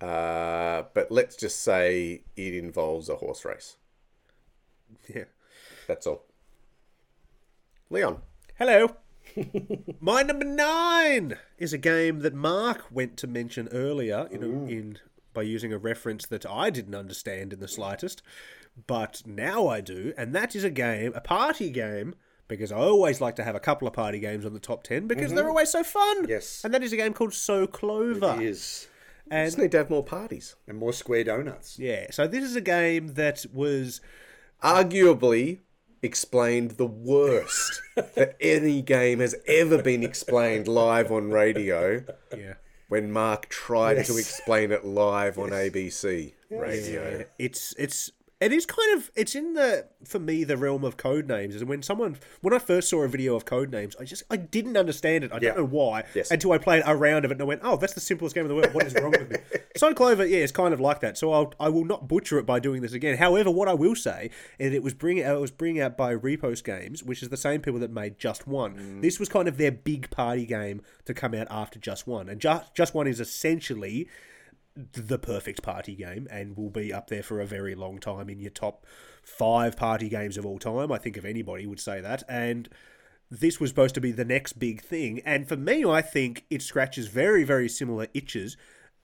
Uh, but let's just say it involves a horse race. Yeah. That's all. Leon. Hello. My number nine is a game that Mark went to mention earlier in, a, in by using a reference that I didn't understand in the slightest, but now I do, and that is a game, a party game, because I always like to have a couple of party games on the top ten because they're mm-hmm. always so fun. Yes. and that is a game called So Clover. It is. And Just need to have more parties. And more square donuts. yeah, so this is a game that was Arguably explained the worst that any game has ever been explained live on radio yeah. when Mark tried to explain it live on ABC radio. It's it's it is kind of it's in the for me the realm of Codenames. And when someone when I first saw a video of Codenames, I just I didn't understand it. I Yeah. don't know why Yes. until I played a round of it and I went, oh, that's the simplest game in the world. What is wrong with me? so Clover, yeah, it's kind of like that. So I'll I will not butcher it by doing this again. However, what I will say is it was bringing it was bringing out by Repost Games, which is the same people that made Just One. Mm. This was kind of their big party game to come out after Just One, and Just Just One is essentially the perfect party game and will be up there for a very long time in your top five party games of all time. I think if anybody would say that. And this was supposed to be the next big thing. And for me, I think it scratches very, very similar itches.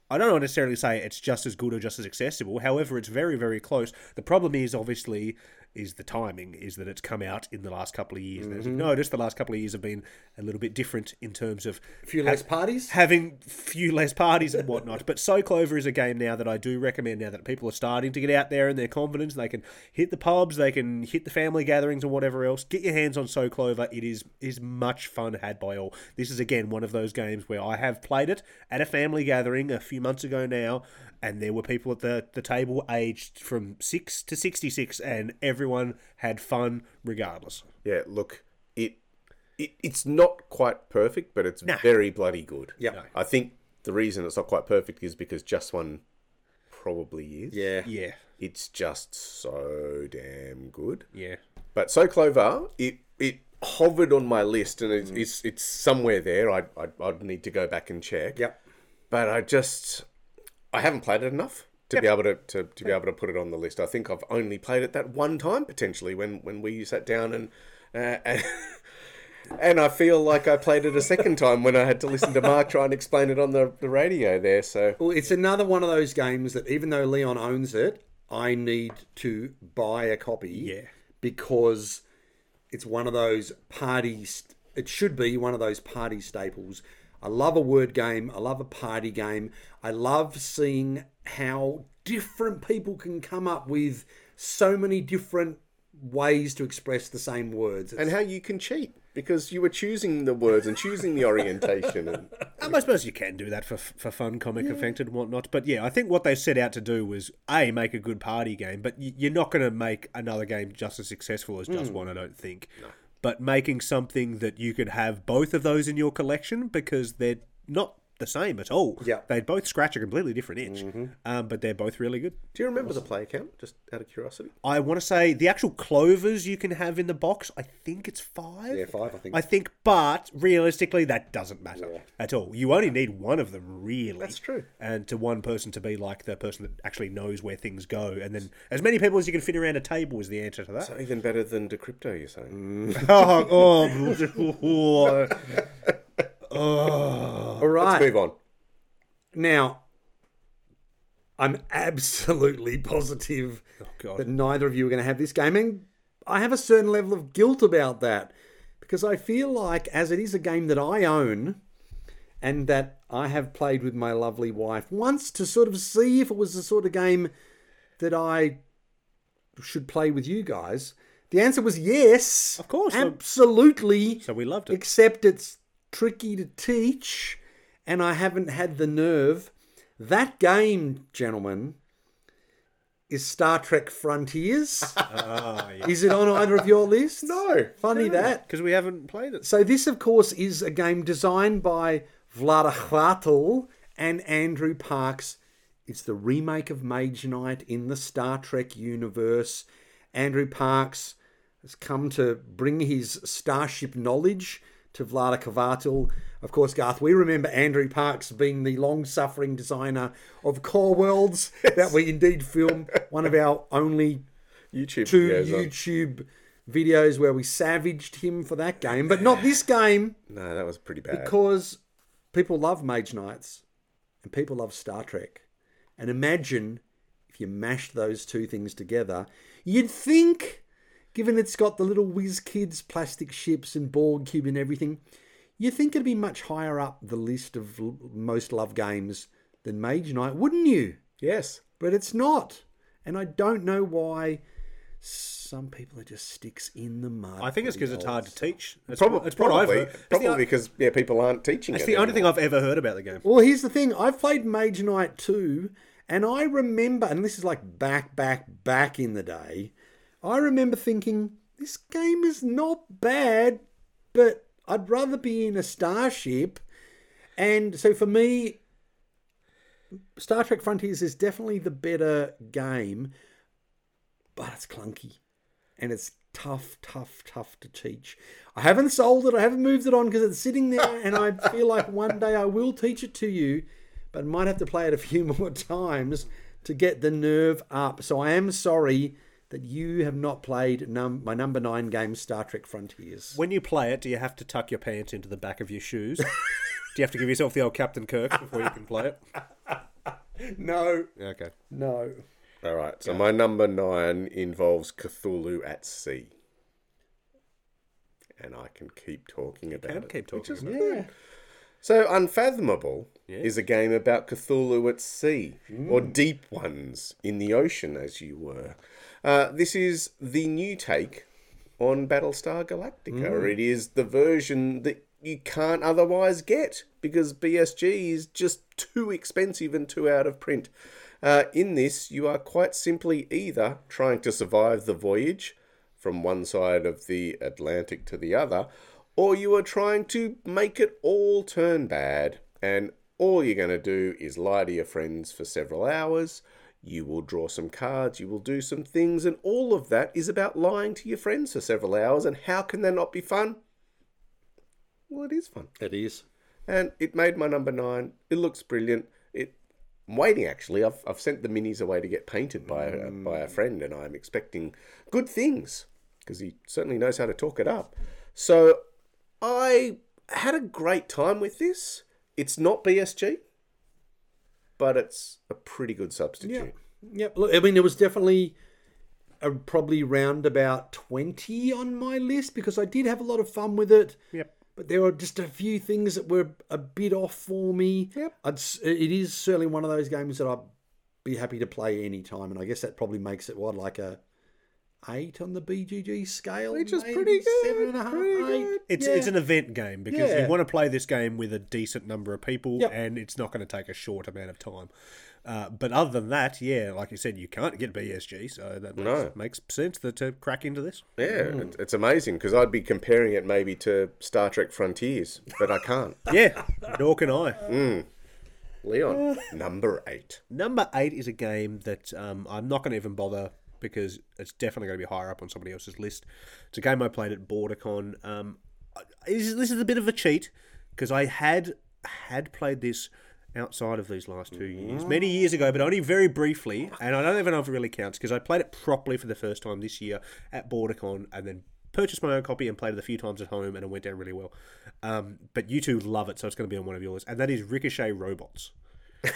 I don't necessarily say it's just as good or just as accessible. However, it's very, very close. The problem is obviously is the timing, is that it's come out in the last couple of years. And as you've mm-hmm. noticed, the last couple of years have been a little bit different in terms of A few less parties. having few less parties and whatnot. But So Clover is a game now that I do recommend now that people are starting to get out there and they're confident. They can hit the pubs, they can hit the family gatherings and whatever else. Get your hands on So Clover. It is is much fun had by all. This is again one of those games where I have played it at a family gathering a few months ago now. And there were people at the, the table aged from 6 to 66, and everyone had fun regardless. Yeah, look, it, it it's not quite perfect, but it's Nah. very bloody good. Yeah. I think the reason it's not quite perfect is because just one probably is. Yeah. Yeah, It's just so damn good. yeah. But So Clover, it it hovered on my list, and it's it's, it's somewhere there. I I'd, I'd need to go back and check. Yep. But I just I haven't played it enough to be able to, to, to be able to put it on the list. I think I've only played it that one time potentially when when we sat down and. Uh, and And I feel like I played it a second time when I had to listen to Mark try and explain it on the, the radio there. So Well, it's another one of those games that even though Leon owns it, I need to buy a copy. Yeah. Because it's one of those parties. It should be one of those party staples. I love a word game. I love a party game. I love seeing how different people can come up with so many different ways to express the same words. and how you can cheat because you were choosing the words and choosing the orientation. And, I suppose you can do that for for fun, comic effect and whatnot. But yeah, I think what they set out to do was a make a good party game, but you're not going to make another game just as successful as just mm. one. I don't think. But making something that you could have both of those in your collection because they're not the same at all. Yeah. they both scratch a completely different itch, um, but they're both really good. do you remember the play count? Just out of curiosity. I want to say the actual clovers you can have in the box. I think it's five. Yeah, five, I think. I think, but realistically, that doesn't matter at all. You only need one of them, really. That's true. And to one person to be like the person that actually knows where things go, and then as many people as you can fit around a table is the answer to that. So even better than Decrypto, you're saying? oh, oh, Oh. All right. Let's move on. Now, I'm absolutely positive oh, God. that neither of you are going to have this game. And I have a certain level of guilt about that because I feel like, as it is a game that I own and that I have played with my lovely wife once to sort of see if it was the sort of game that I should play with you guys? The answer was yes. Of course. Absolutely. So we loved it. Except it's tricky to teach, and I haven't had the nerve. That game, gentlemen, is Star Trek Frontiers. Ah, yeah. Is it on either of your lists? No. Funny that. Because we haven't played it. So this, of course, is a game designed by Vlada Chvátil and Andrew Parks. It's the remake of Mage Knight in the Star Trek universe. Andrew Parks has come to bring his starship knowledge to Vlada Chvátil. Of course, Garth, we remember Andrew Parks being the long-suffering designer of Core Worlds that we indeed filmed one of our only YouTube two videos on- YouTube videos where we savaged him for that game, but not this game No, that was pretty bad. because people love Mage Knights and people love Star Trek. And imagine if you mashed those two things together, you'd think, given it's got the little WizKids plastic ships and Borg cube and everything, you'd think it'd be much higher up the list of l- most loved games than Mage Knight, wouldn't you? yes. but it's not. And I don't know why some people are just sticks in the mud. I think it's because it's hard to teach. It's, Probably, it's what probably. It's probably the, because yeah, people aren't teaching it's it. the only thing. I've ever heard about the game. Well, here's the thing. I've played Mage Knight 2, and I remember, and this is like back, back, back in the day, I remember thinking, this game is not bad, but I'd rather be in a starship. And so for me, Star Trek Frontiers is definitely the better game, but it's clunky and it's tough, tough, tough to teach. I haven't sold it, I haven't moved it on because it's sitting there, and I feel like one day I will teach it to you, but might have to play it a few more times to get the nerve up. So I am sorry that you have not played num- my number nine game, Star Trek Frontiers. When you play it, do you have to tuck your pants into the back of your shoes? do you have to give yourself the old Captain Kirk before you can play it? No, Okay. no. All right. So my number nine involves Cthulhu at sea, and I can keep talking about Can it. keep talking which is about good. So Unfathomable is a game about Cthulhu at sea, or mm. deep ones in the ocean, as you were. Uh, this is the new take on Battlestar Galactica. It is the version that you can't otherwise get because BSG is just too expensive and too out of print. Uh, in this, you are quite simply either trying to survive the voyage from one side of the Atlantic to the other, or you are trying to make it all turn bad, and all you're going to do is lie to your friends for several hours. You will draw some cards, you will do some things, and all of that is about lying to your friends for several hours. And how can that not be fun? Well, it is fun It is. and it made my number nine. It looks brilliant. It, I'm waiting actually. I've, I've sent the minis away to get painted by a, by a friend, and I'm expecting good things because he certainly knows how to talk it up. So I had a great time with this. It's not BSG, but it's a pretty good substitute. Yeah. Yep. Look, I mean, it was definitely a, probably round about 20 on my list because I did have a lot of fun with it. Yep. But there were just a few things that were a bit off for me. Yep. I'd, it is certainly one of those games that I'd be happy to play any time, and I guess that probably makes it what like a eight on the BGG scale, Which is maybe? pretty good, Seven and a half, pretty eight. good. It's Yeah. it's an event game because Yeah. you want to play this game with a decent number of people, Yep. and it's not going to take a short amount of time. Uh, but other than that, yeah, like you said, you can't get BSG, so that makes, No. makes sense to, to crack into this. Yeah, it- it's amazing because I'd be comparing it maybe to Star Trek Frontiers, but I can't. Yeah, nor can I. Leon, number eight. Number eight is a game that um, I'm not going to even bother because it's definitely going to be higher up on somebody else's list. It's a game I played at BorderCon. Um, this, is, a bit of a cheat because I had had played this outside of these last two years, many years ago, but only very briefly, and I don't even know if it really counts because I played it properly for the first time this year at BorderCon and then purchased my own copy and played it a few times at home and it went down really well. Um, but you two love it, so it's going to be on one of yours, and that is Ricochet Robots.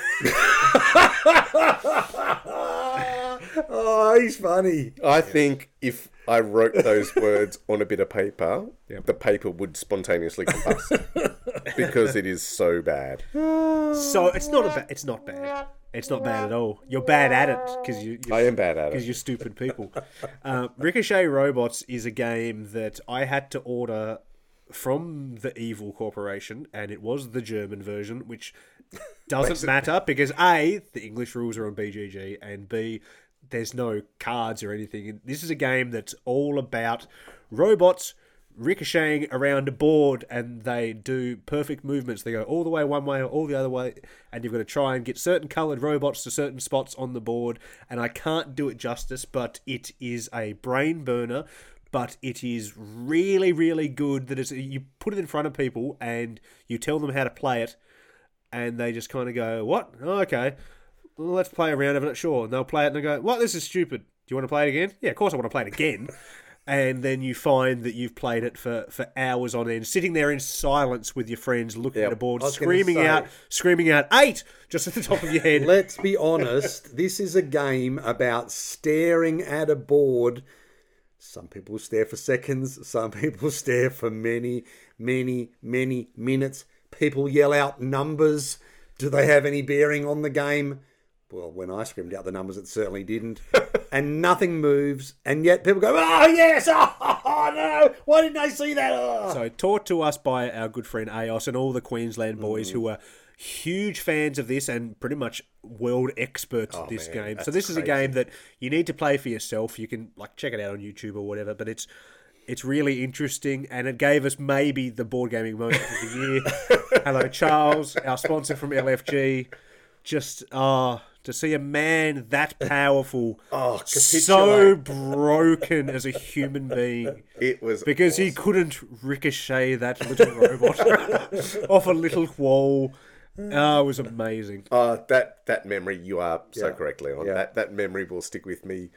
Oh, he's funny. I think if I wrote those words on a bit of paper, the paper would spontaneously combust because it is so bad. So it's not a ba- it's not bad, It's not bad at all. You're bad at it because you. I am bad at it. because you're stupid people. uh, Ricochet Robots is a game that I had to order from the Evil Corporation, and it was the German version, which doesn't matter because A, the English rules are on BGG, and B, there's no cards or anything. This is a game that's all about robots ricocheting around a board and they do perfect movements. They go all the way one way or all the other way, and you've got to try and get certain coloured robots to certain spots on the board. And I can't do it justice, but it is a brain burner. But it is really, really good. That it's, you put it in front of people and you tell them how to play it, and they just kind of go, "What? Oh, okay, well, let's play a round of it." Sure, and they'll play it and they go, "What? This is stupid. Do you want to play it again?" Yeah, of course I want to play it again. and then you find that you've played it for, for hours on end, sitting there in silence with your friends, looking at a board, I was gonna screaming say- out, screaming out eight just at the top of your head. Let's be honest, this is a game about staring at a board. Some people stare for seconds, some people stare for many, many, many minutes. People yell out numbers. Do they have any bearing on the game? Well, when I screamed out the numbers, it certainly didn't. and nothing moves. And yet people go, oh, yes! Oh, no! Why didn't I see that? Oh. So taught to us by our good friend Aos and all the Queensland boys mm. who are huge fans of this and pretty much world experts oh, at this man, game. So this is a game that you need to play for yourself. You can like check it out on YouTube or whatever, but it's it's really interesting and it gave us maybe the board gaming moment of the year. Hello Charles, our sponsor from LFG. Just ah to see a man that powerful, Oh, so broken as a human being It was because he couldn't ricochet that little robot off a little wall. Oh, it was amazing. Uh, that that memory you are so Yeah. correct, Leon. Yeah. That that memory will stick with me,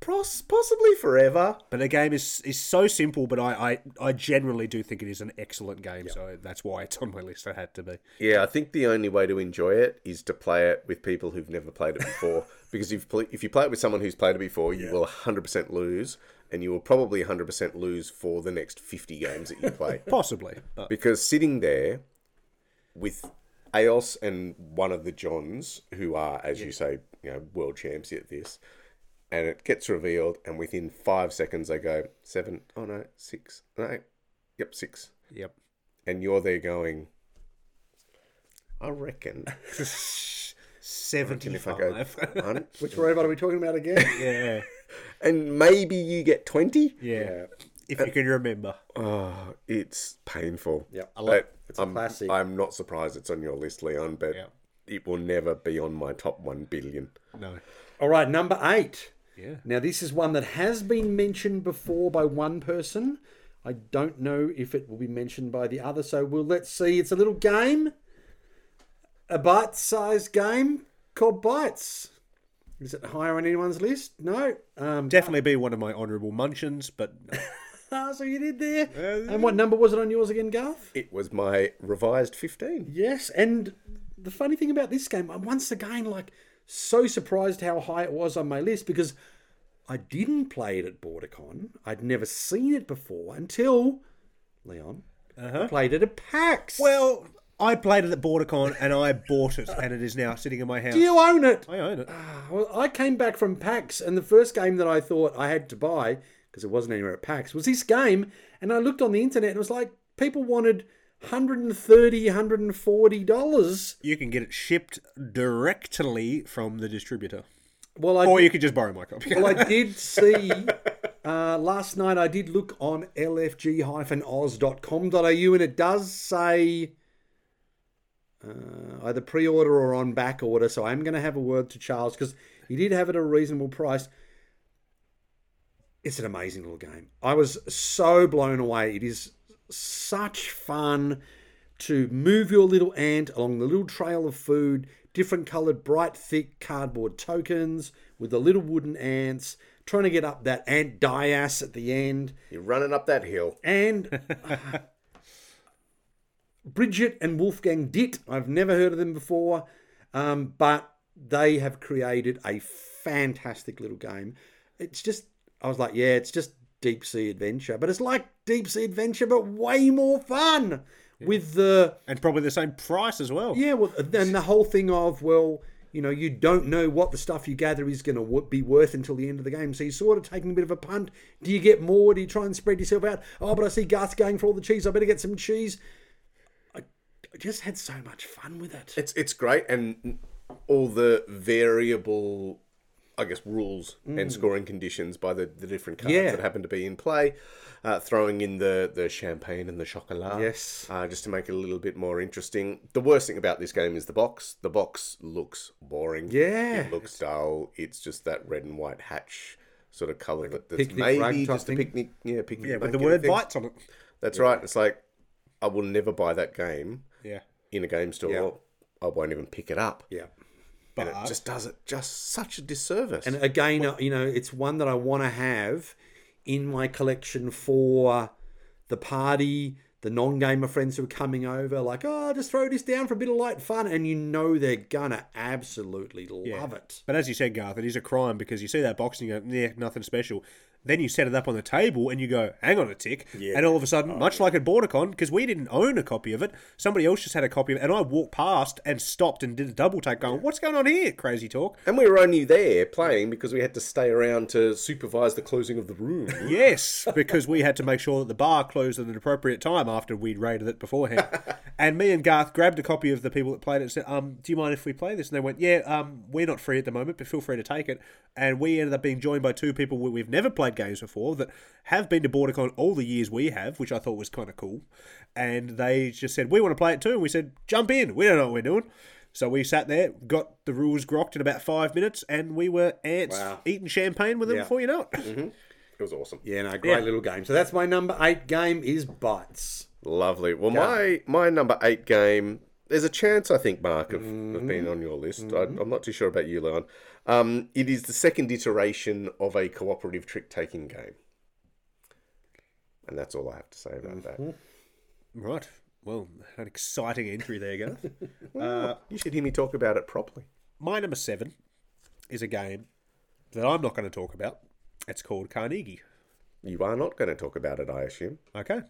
possibly forever. But the game is is so simple, but I, I, I generally do think it is an excellent game. So that's why it's on my list. It had to be. Yeah, I think the only way to enjoy it is to play it with people who've never played it before. because if if you play it with someone who's played it before, you will 100% lose, and you will probably 100% lose for the next 50 games that you play. Possibly, but because sitting there with Aos and one of the Johns, who are, as you say, you know, world champs at this, and it gets revealed, and within five seconds they go seven, oh no, six, no, yep, six, yep. and you're there going, I reckon. Seventy if I go, five. "Hun," Which robot are we talking about again? yeah, and maybe you get 20. yeah. If you can remember. Oh, it's painful. Yeah. I But It's a I'm, classic. I'm not surprised it's on your list, Leon, but Yeah. it will never be on my top 1 billion. No. All right, number eight. Yeah. Now, this is one that has been mentioned before by one person. I don't know if it will be mentioned by the other, so we'll let's see. It's a little game, a bite-sized game called Bites. Is it higher on anyone's list? No. Um, Definitely be one of my honourable munchins, but ah, so you did there. and what number was it on yours again, Garth? It was my revised 15. Yes, and the funny thing about this game, once again like so surprised how high it was on my list because I didn't play it at BorderCon. I'd never seen it before until Leon uh-huh. I played it at PAX. well, I played it at BorderCon and I bought it, and it is now sitting in my house. do you own it? I own it. Ah, well, I came back from PAX, and the first game that I thought I had to buy because it wasn't anywhere at PAX was this game, and I looked on the internet and it was like people wanted 130 140 dollars. You can get it shipped directly from the distributor, Well, I or you could just borrow my copy. Well, I did see uh, last night. I did look on lfg-oz.com.au, and it does say uh, either pre-order or on back order. So I'm going to have a word to Charles because he did have it at a reasonable price. It's an amazing little game. I was so blown away. It is such fun to move your little ant along the little trail of food, different coloured, bright, thick cardboard tokens with the little wooden ants, trying to get up that ant dias at the end. You're running up that hill. And uh, Bridget and Wolfgang Ditt, I've never heard of them before, um, but they have created a fantastic little game. It's just, I was like, yeah, it's just deep sea adventure, but it's like deep sea adventure, but way more fun with the and probably the same price as well. yeah, well, then the whole thing of well, you know, you don't know what the stuff you gather is going to w- be worth until the end of the game. So you're sort of taking a bit of a punt. Do you get more? Do you try and spread yourself out? Oh, but I see Garth going for all the cheese. I better get some cheese. I, I just had so much fun with it. It's it's great, and all the variable, I guess, rules and scoring conditions by the, the different cards Mm. Yeah. that happen to be in play. Uh, throwing in the, the champagne and the chocolat, Yes. uh, just to make it a little bit more interesting. The worst thing about this game is the box. The box looks boring. Yeah. it looks dull. It's just that red and white hatch sort of color that, that's picnic maybe just a picnic, yeah, picnic. Yeah, with the word thing. bites on it. That's right. It's like I will never buy that game Yeah. in a game store. Yeah. I won't even pick it up. Yeah. And it just does it just such a disservice. And again, uh, you know, it's one that I want to have in my collection for the party, the non-gamer friends who are coming over. Like, oh, just throw this down for a bit of light fun, and you know they're gonna absolutely love it. But as you said, Garth, it is a crime because you see that box and you go, yeah, nothing special. Then you set it up on the table and you go, hang on a tick. And all of a sudden, much like at BorderCon, because we didn't own a copy of it, somebody else just had a copy of it. And I walked past and stopped and did a double take going, what's going on here? Crazy talk. And we were only there playing because we had to stay around to supervise the closing of the room. Yes, because we had to make sure that the bar closed at an appropriate time after we'd raided it beforehand. and me and Garth grabbed a copy of the people that played it and said, um, do you mind if we play this? And they went, yeah, um, we're not free at the moment, but feel free to take it. And we ended up being joined by two people we've never played games before that have been to BorderCon all the years we have, which I thought was kind of cool. And they just said, we want to play it too. And we said, jump in. We don't know what we're doing. So we sat there, got the rules grokked in about five minutes, and we were ants Wow. eating champagne with them Yeah. before you know it. Mm-hmm. It was awesome. Yeah, no, great Yeah. little game. So that's my number eight game is Bites. Lovely. Well, my my number eight game. There's a chance I think Mark of, of mm-hmm. being on your list. I, mm-hmm. I'm not too sure about you, Leon. Um, it is the second iteration of a cooperative trick taking game, and that's all I have to say about that. Right. Well, an exciting entry there, Gareth. Well, you should hear me talk about it properly. My number seven is a game that I'm not going to talk about. It's called Carnegie. You are not going to talk about it, I assume. Okay.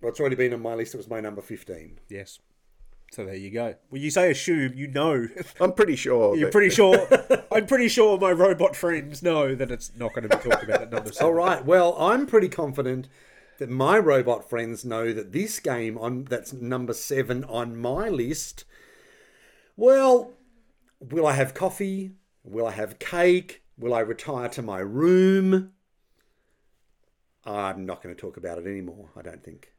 Well, it's already been on my list. It was my number 15. Yes. So there you go. When you say assume, you know. I'm pretty sure. You're that- pretty sure. I'm pretty sure my robot friends know that it's not going to be talked about at number seven. All right. Well, I'm pretty confident that my robot friends know that this game on that's number seven on my list. Well, will I have coffee? Will I have cake? Will I retire to my room? I'm not going to talk about it anymore. I don't think.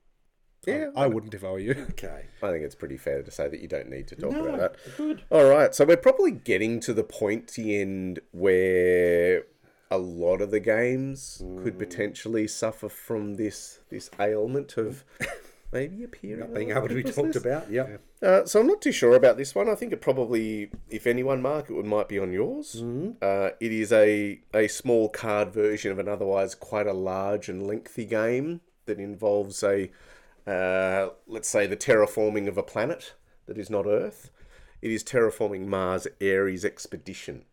Yeah, I wouldn't if I were you. Okay. I think it's pretty fair to say that you don't need to talk about that. Good. All right, so we're probably getting to the point to end where a lot of the games could potentially suffer from this this ailment of maybe appearing Not being able to be talked about. Yep. Uh, so I'm not too sure about this one. I think it probably, if anyone, Mark, it would might be on yours. Uh, it is a a small card version of an otherwise quite a large and lengthy game that involves a, uh, let's say, the terraforming of a planet that is not Earth. It is terraforming Mars Ares Expedition,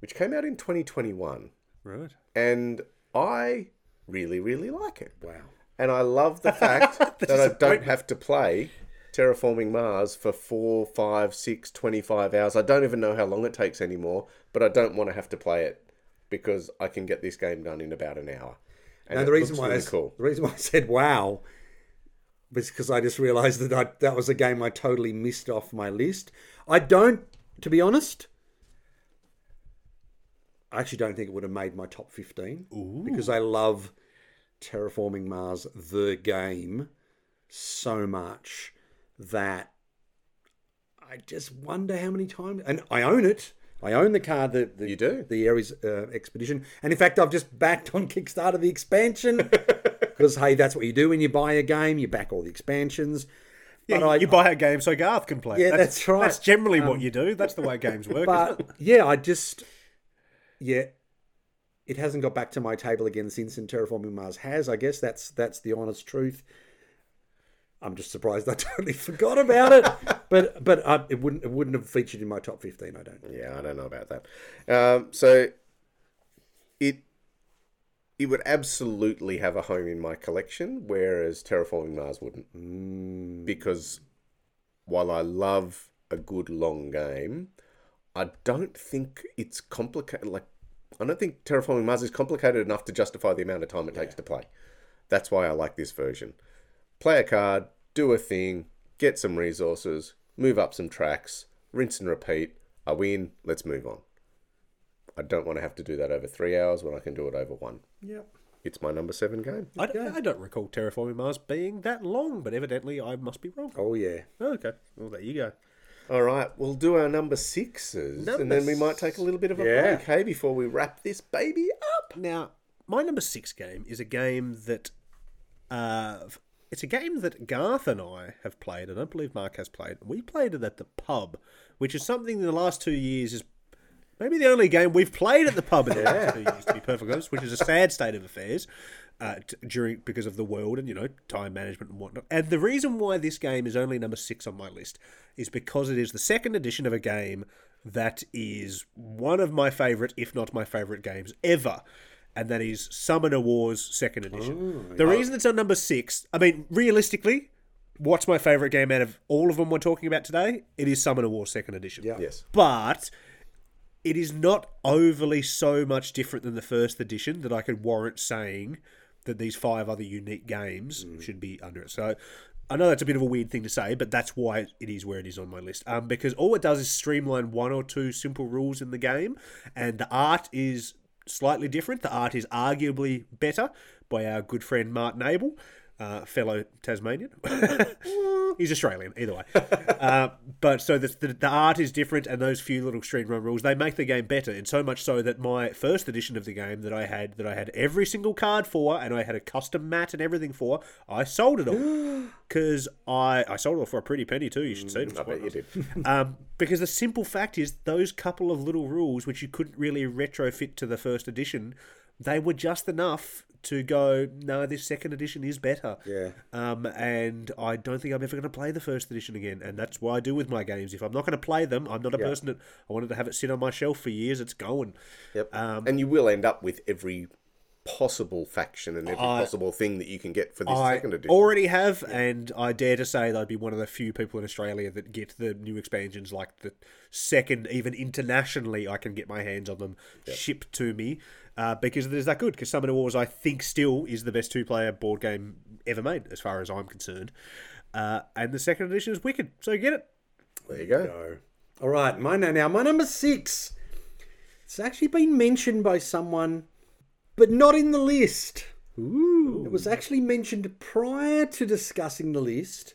which came out in 2021, Right. and I really, really like it. Wow. And I love the fact that I don't have to play Terraforming Mars for four, five, six, 25 hours. I don't even know how long it takes anymore, but I don't want to have to play it because I can get this game done in about an hour. And the reason why I, really cool. the reason why I said wow because I just realised that I, that was a game I totally missed off my list. I don't, to be honest. I actually don't think it would have made my top fifteen because I love Terraforming Mars, the game, so much that I just wonder how many times. And I own it. I own the card. The, the You do? the Ares uh, expedition, and in fact, I've just backed on Kickstarter the expansion because hey, that's what you do when you buy a game. You back all the expansions. Yeah, But I- you buy a game so Garth can play. Yeah, that's right. That's generally what you do. That's the way games work. isn't But it? yeah, I just yeah, it hasn't got back to my table again since in Terraforming Mars has. I guess that's that's the honest truth. I'm just surprised I totally forgot about it, but but uh, it wouldn't it wouldn't have featured in my top fifteen. I don't. Yeah, I don't know about that. Um, so it it would absolutely have a home in my collection, whereas Terraforming Mars wouldn't. Mm. Because while I love a good long game. I don't think it's complicated. Like, I don't think Terraforming Mars is complicated enough to justify the amount of time it takes to play. That's why I like this version. Play a card, do a thing, get some resources, move up some tracks, rinse and repeat. I win. Let's move on. I don't want to have to do that over three hours when I can do it over one. Yep. It's my number seven game. I don't, I don't recall Terraforming Mars being that long, but evidently I must be wrong. Oh yeah. Okay, well there you go. All right, we'll do our number sixes, and then we might take a little bit of a Yeah. break, hey, before we wrap this baby up. Now, my number six game is a game that, uh, it's a game that Garth and I have played. I don't believe Mark has played. We played it at the pub, which is something in the last two years is maybe the only game we've played at the pub in the last two years, to be perfectly honest, which is a sad state of affairs uh, t- during because of the world and you know time management and whatnot. And the reason why this game is only number six on my list is because it is the second edition of a game that is one of my favorite, if not my favorite games ever. And that is Summoner Wars Second Edition. the reason it's on number six, I mean, realistically, what's my favorite game out of all of them we're talking about today? It is Summoner Wars Second Edition. Yeah. Yes. But it is not overly so much different than the first edition that I could warrant saying that these five other unique games should be under it. So I know that's a bit of a weird thing to say, but that's why it is where it is on my list. Um, because all it does is streamline one or two simple rules in the game, and the art is slightly different. The art is arguably better by our good friend Martin Abel, uh, fellow Tasmanian. He's Australian, either way. uh, but so the, the, the art is different, and those few little streamline rules they make the game better. And so much so that my first edition of the game that I had that I had every single card for, and I had a custom mat and everything for, I sold it all because I I sold it all for a pretty penny too. You should see it. I bet you did. Um, because the simple fact is, those couple of little rules, which you couldn't really retrofit to the first edition, they were just enough to go, no, this second edition is better. Yeah. Um, and I don't think I'm ever going to play the first edition again. And that's what I do with my games. If I'm not going to play them, I'm not a person that I wanted to have it sit on my shelf for years. It's going. Yep. Um, and you will end up with every possible faction and every I- possible thing that you can get for this I second edition. already have, and I dare to say that I'd be one of the few people in Australia that get the new expansions, like the second, even internationally, I can get my hands on them shipped to me uh, because it is that good. Because Summoner Wars, I think, still is the best two player board game ever made, as far as I'm concerned. Uh, and the second edition is wicked, so get it. there you go. Go. All right, my now my number six. It's actually been mentioned by someone, but not in the list. Ooh. It was actually mentioned prior to discussing the list,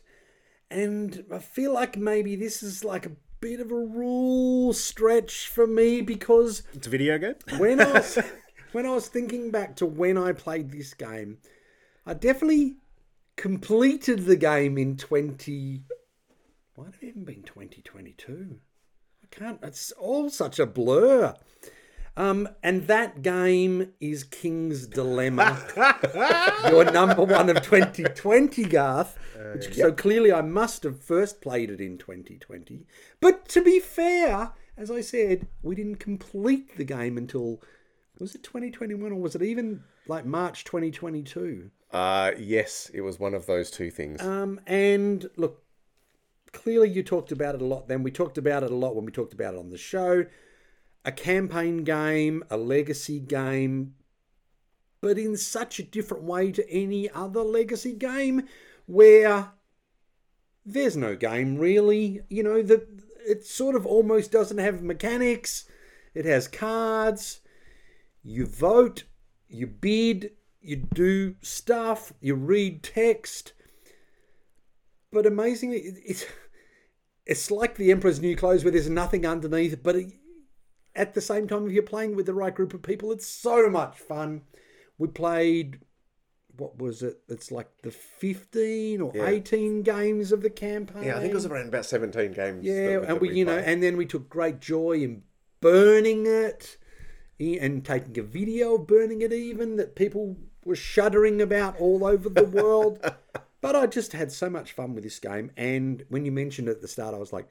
and I feel like maybe this is like a bit of a rule stretch for me because It's a video game. when I was when I was thinking back to when I played this game, I definitely completed the game in twenty. Might have even been twenty twenty two. I can't. It's all such a blur. Um, and that game is King's Dilemma, your number one of 2020, Garth. Which, So clearly, I must have first played it in 2020. But to be fair, as I said, we didn't complete the game until was it 2021 or was it even like March 2022? Uh, yes, it was one of those two things. Um, and look, clearly you talked about it a lot then. We talked about it a lot when we talked about it on the show. A campaign game, a legacy game, but in such a different way to any other legacy game where there's no game really. You know, that it sort of almost doesn't have mechanics. It has cards. You vote, you bid, you do stuff, you read text. But amazingly, it's it's like the Emperor's New Clothes, where there's nothing underneath. But at the same time, if you're playing with the right group of people, it's so much fun. We played, what was it? It's like the 15 or Yeah. 18 games of the campaign. yeah, I think it was around about 17 games. Yeah, that- and we, you know, and then we took great joy in burning it, and taking a video of burning it. Even that people were shuddering about all over the world. but I just had so much fun with this game, and when you mentioned it at the start, I was like,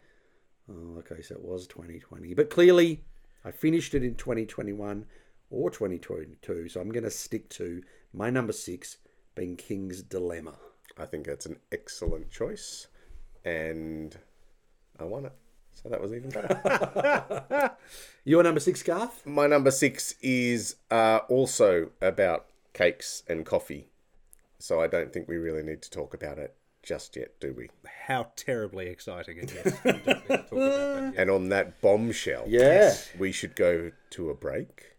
"Oh, okay, so it was 2020." But clearly, I finished it in 2021 or 2022. So I'm going to stick to my number six being King's Dilemma. I think that's an excellent choice, and I want it. So that was even better. Your number six, Garth? My number six is uh, also about cakes and coffee. So I don't think we really need to talk about it just yet, do we? How terribly exciting it is. We don't need to talk about that yet. And on that bombshell, Yeah. we should go to a break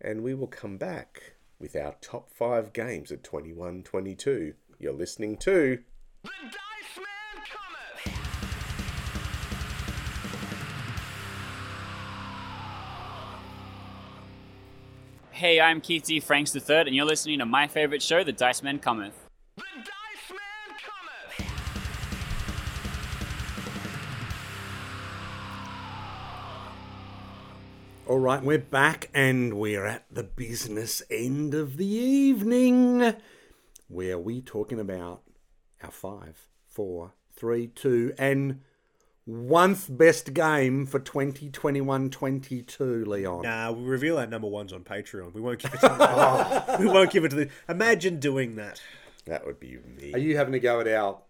and we will come back with our top five games of 21 22. You're listening to Hey, I'm Keith D. Franks III, and you're listening to my favorite show, The Dice Man Cometh. The Dice Man cometh. All right, we're back and we're at the business end of the evening where we talking about our five, four, three, two, and one best game for 2021-22, Leon. Nah, we reveal our number ones on Patreon. We won't give it to We won't give it to the. Imagine doing that. that would be me. Are you having a go at our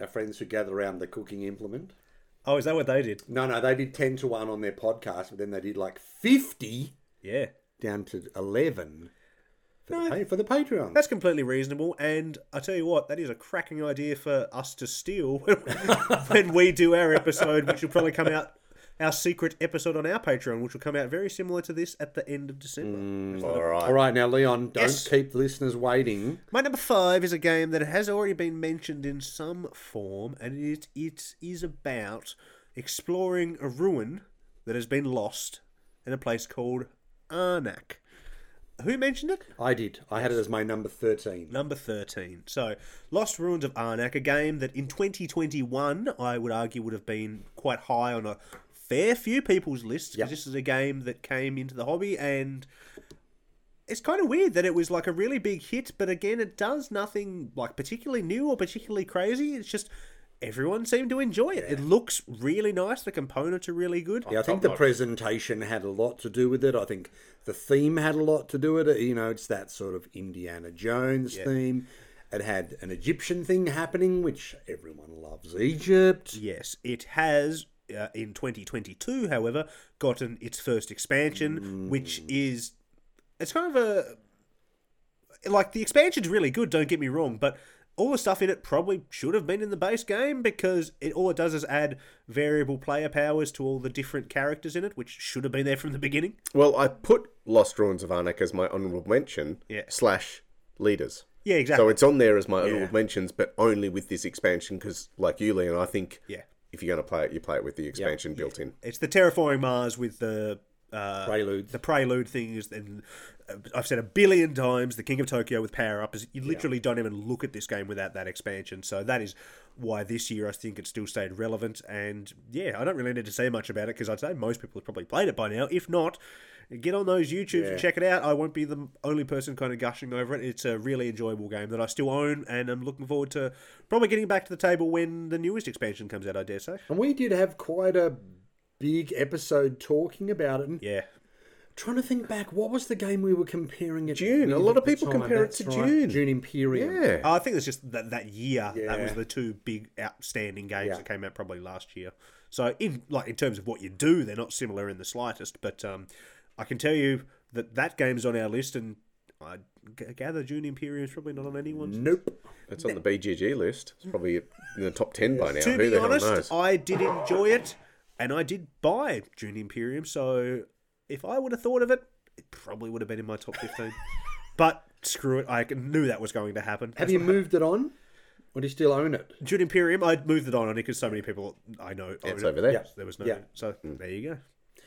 our friends who gather around the cooking implement? Oh, is that what they did? No, no, they did 10 to 1 on their podcast, but then they did like 50 Yeah. down to 11 for, No, the, for the Patreon. That's completely reasonable, and I tell you what, that is a cracking idea for us to steal when we do our episode, which will probably come out our secret episode on our Patreon, which will come out very similar to this at the end of December. Mm, all right. All right, now, Leon, don't Yes. keep listeners waiting. My number five is a game that has already been mentioned in some form, and it, it is about exploring a ruin that has been lost in a place called Arnak. Who mentioned it? I did. I had it as my number 13. Number 13. So, Lost Ruins of Arnak, a game that in 2021, I would argue would have been quite high on a fair few people's lists, because Yep. this is a game that came into the hobby and it's kind of weird that it was like a really big hit, but again, it does nothing like particularly new or particularly crazy. It's just everyone seemed to enjoy it. It looks really nice. The components are really good. Yeah, I think the presentation had a lot to do with it. I think the theme had a lot to do with it. You know, it's that sort of Indiana Jones theme. It had an Egyptian thing happening, which everyone loves Egypt. Yes, it has uh, in 2022, however, gotten its first expansion, which is it's kind of a like the expansion's really good. Don't get me wrong, but all the stuff in it probably should have been in the base game because it all it does is add variable player powers to all the different characters in it, which should have been there from the beginning. Well, I put Lost Ruins of Arnak as my honourable mention Yeah. slash leaders. Yeah, exactly. So it's on there as my Yeah. honourable mentions, but only with this expansion because, like you, Leon, I think Yeah. if you're going to play it, you play it with the expansion built in. It's the terraforming Mars with the uh, Preludes. The prelude thing is, and I've said a billion times, the King of Tokyo with power up is you literally don't even look at this game without that expansion. So that is why this year I think it still stayed relevant. And yeah, I don't really need to say much about it because I'd say most people have probably played it by now. If not, get on those YouTubes and check it out. I won't be the only person kind of gushing over it. It's a really enjoyable game that I still own, and I'm looking forward to probably getting back to the table when the newest expansion comes out. I dare say. And we did have quite a big episode talking about it. And Yeah. Trying to think back, what was the game we were comparing it to? Dune. A lot of people time? compare it to right. Dune. Dune Imperium. Yeah. Oh, I think it's just that that year. That was the two big outstanding games Yeah. that came out probably last year. So in like in terms of what you do, they're not similar in the slightest. But um, I can tell you that that game's on our list, and I g- gather Dune Imperium is probably not on anyone's. Nope. It's on the BGG list. It's probably in the top 10 by now. To Who be the hell honest, knows? I did enjoy it, and I did buy Dune Imperium. So if I would have thought of it, it probably would have been in my top fifteen. but screw it, I knew that was going to happen. Have you moved it on? Or do you still own it? Dune Imperium, I moved it on only because so many people I know. own It's it. over there. Yeah. There was no. Yeah. So hmm. there you go.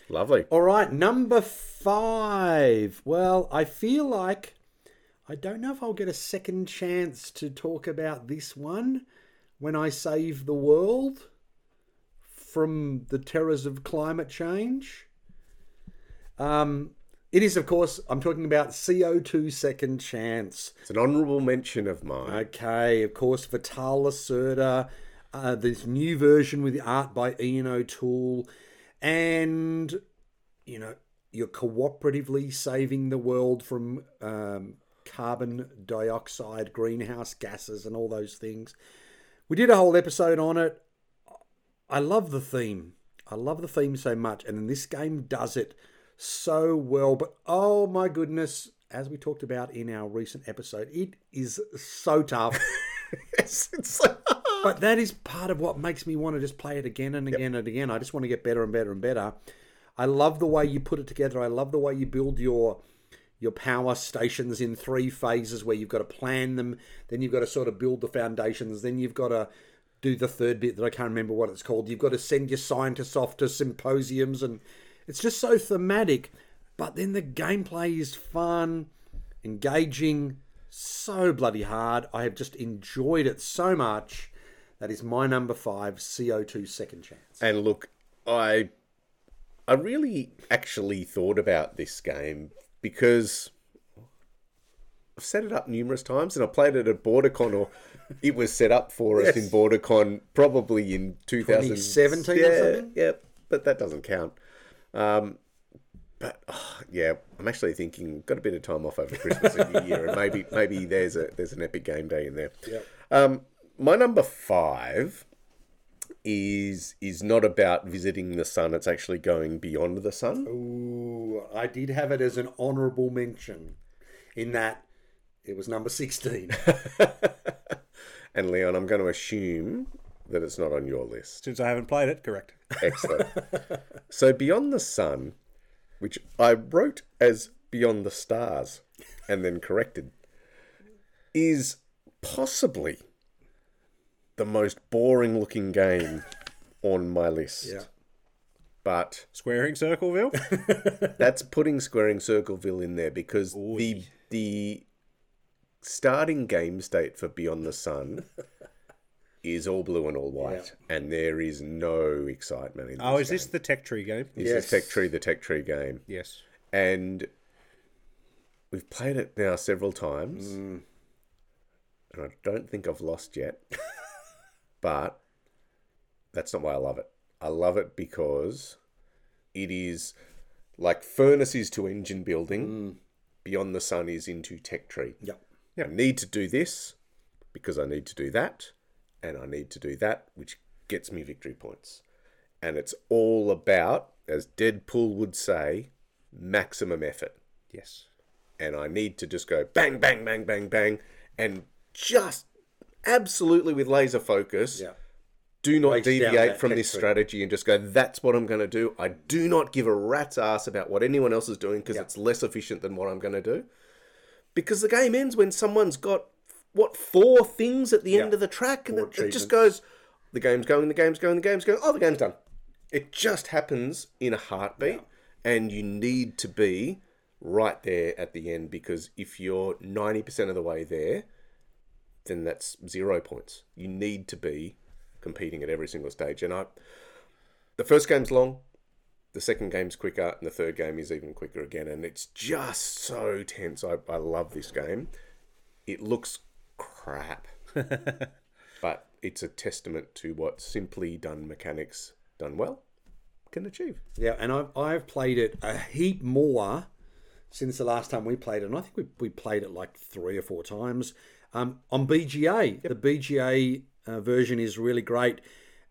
Lovely. All right, number five. Well, I feel like I don't know if I'll get a second chance to talk about this one when I save the world from the terrors of climate change. Um, it is, of course, I'm talking about CO2 Second Chance. It's an honourable mention of mine. Okay, of course, Vital Lacerda, uh, this new version with the art by Ian O'Toole, and you know you're cooperatively saving the world from um, carbon dioxide, greenhouse gases, and all those things. We did a whole episode on it. I love the theme. I love the theme so much, and then this game does it so well. But oh my goodness, as we talked about in our recent episode, it is so tough. Yes, it's so but that is part of what makes me want to just play it again and again and again. I just want to get better and better and better. I love the way you put it together. I love the way you build your your power stations in three phases where you've got to plan them, then you've got to sort of build the foundations, then you've got to do the third bit that I can't remember what it's called. You've got to send your scientists off to symposiums and it's just so thematic. But then the gameplay is fun, engaging, so bloody hard. I have just enjoyed it so much. That is my number five, CO2 Second Chance. And look, I I really actually thought about this game because I've set it up numerous times and I played it at BorderCon or it was set up for us Yes. in BorderCon probably in 2017 2017 or yeah, something? Yeah, but that doesn't count. Um, but oh, yeah, I'm actually thinking got a bit of time off over Christmas and New Year, and maybe maybe there's a there's an epic game day in there. Um, my number five is is not about visiting the sun. It's actually going beyond the sun. Ooh, I did have it as an honourable mention in that it was number 16. And Leon, I'm going to assume that it's not on your list. Since I haven't played it, correct. Excellent. so Beyond the Sun, which I wrote as Beyond the Stars and then corrected, is possibly the most boring looking game on my list. Yeah. But Squaring Circleville? that's putting Squaring Circleville in there because the the starting game state for Beyond the Sun is all blue and all white, and there is no excitement in this oh, is game. this the Tech Tree game? This Yes. is Tech Tree, the Tech Tree game. Yes. And we've played it now several times. Mm. And I don't think I've lost yet. but that's not why I love it. I love it because it is like furnaces to engine building, Beyond the Sun is into Tech Tree. Yep. I need to do this because I need to do that, and I need to do that, which gets me victory points. And it's all about, as Deadpool would say, maximum effort. Yes. And I need to just go bang, bang, bang, bang, bang, and just absolutely with laser focus. Yeah. Do not deviate from this strategy and just go, that's what I'm going to do. I do not give a rat's ass about what anyone else is doing because Yeah. it's less efficient than what I'm going to do because the game ends when someone's got what four things at the end of the track, and it, it just goes. The game's going, the game's going, the game's going. Oh, the game's done. It just happens in a heartbeat, and you need to be right there at the end because if you're ninety percent of the way there, then that's zero points. You need to be competing at every single stage, and I. The first game's long, the second game's quicker, and the third game is even quicker again. And it's just so tense. I, I love this game. It looks crap, but it's a testament to what simply done mechanics done well can achieve. Yeah, and I've, I've played it a heap more since the last time we played it. And I think we, we played it like three or four times um, on BGA. The BGA uh, version is really great.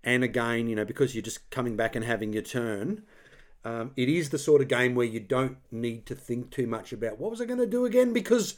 And again, you know, because you're just coming back and having your turn, um, it is the sort of game where you don't need to think too much about what was I going to do again because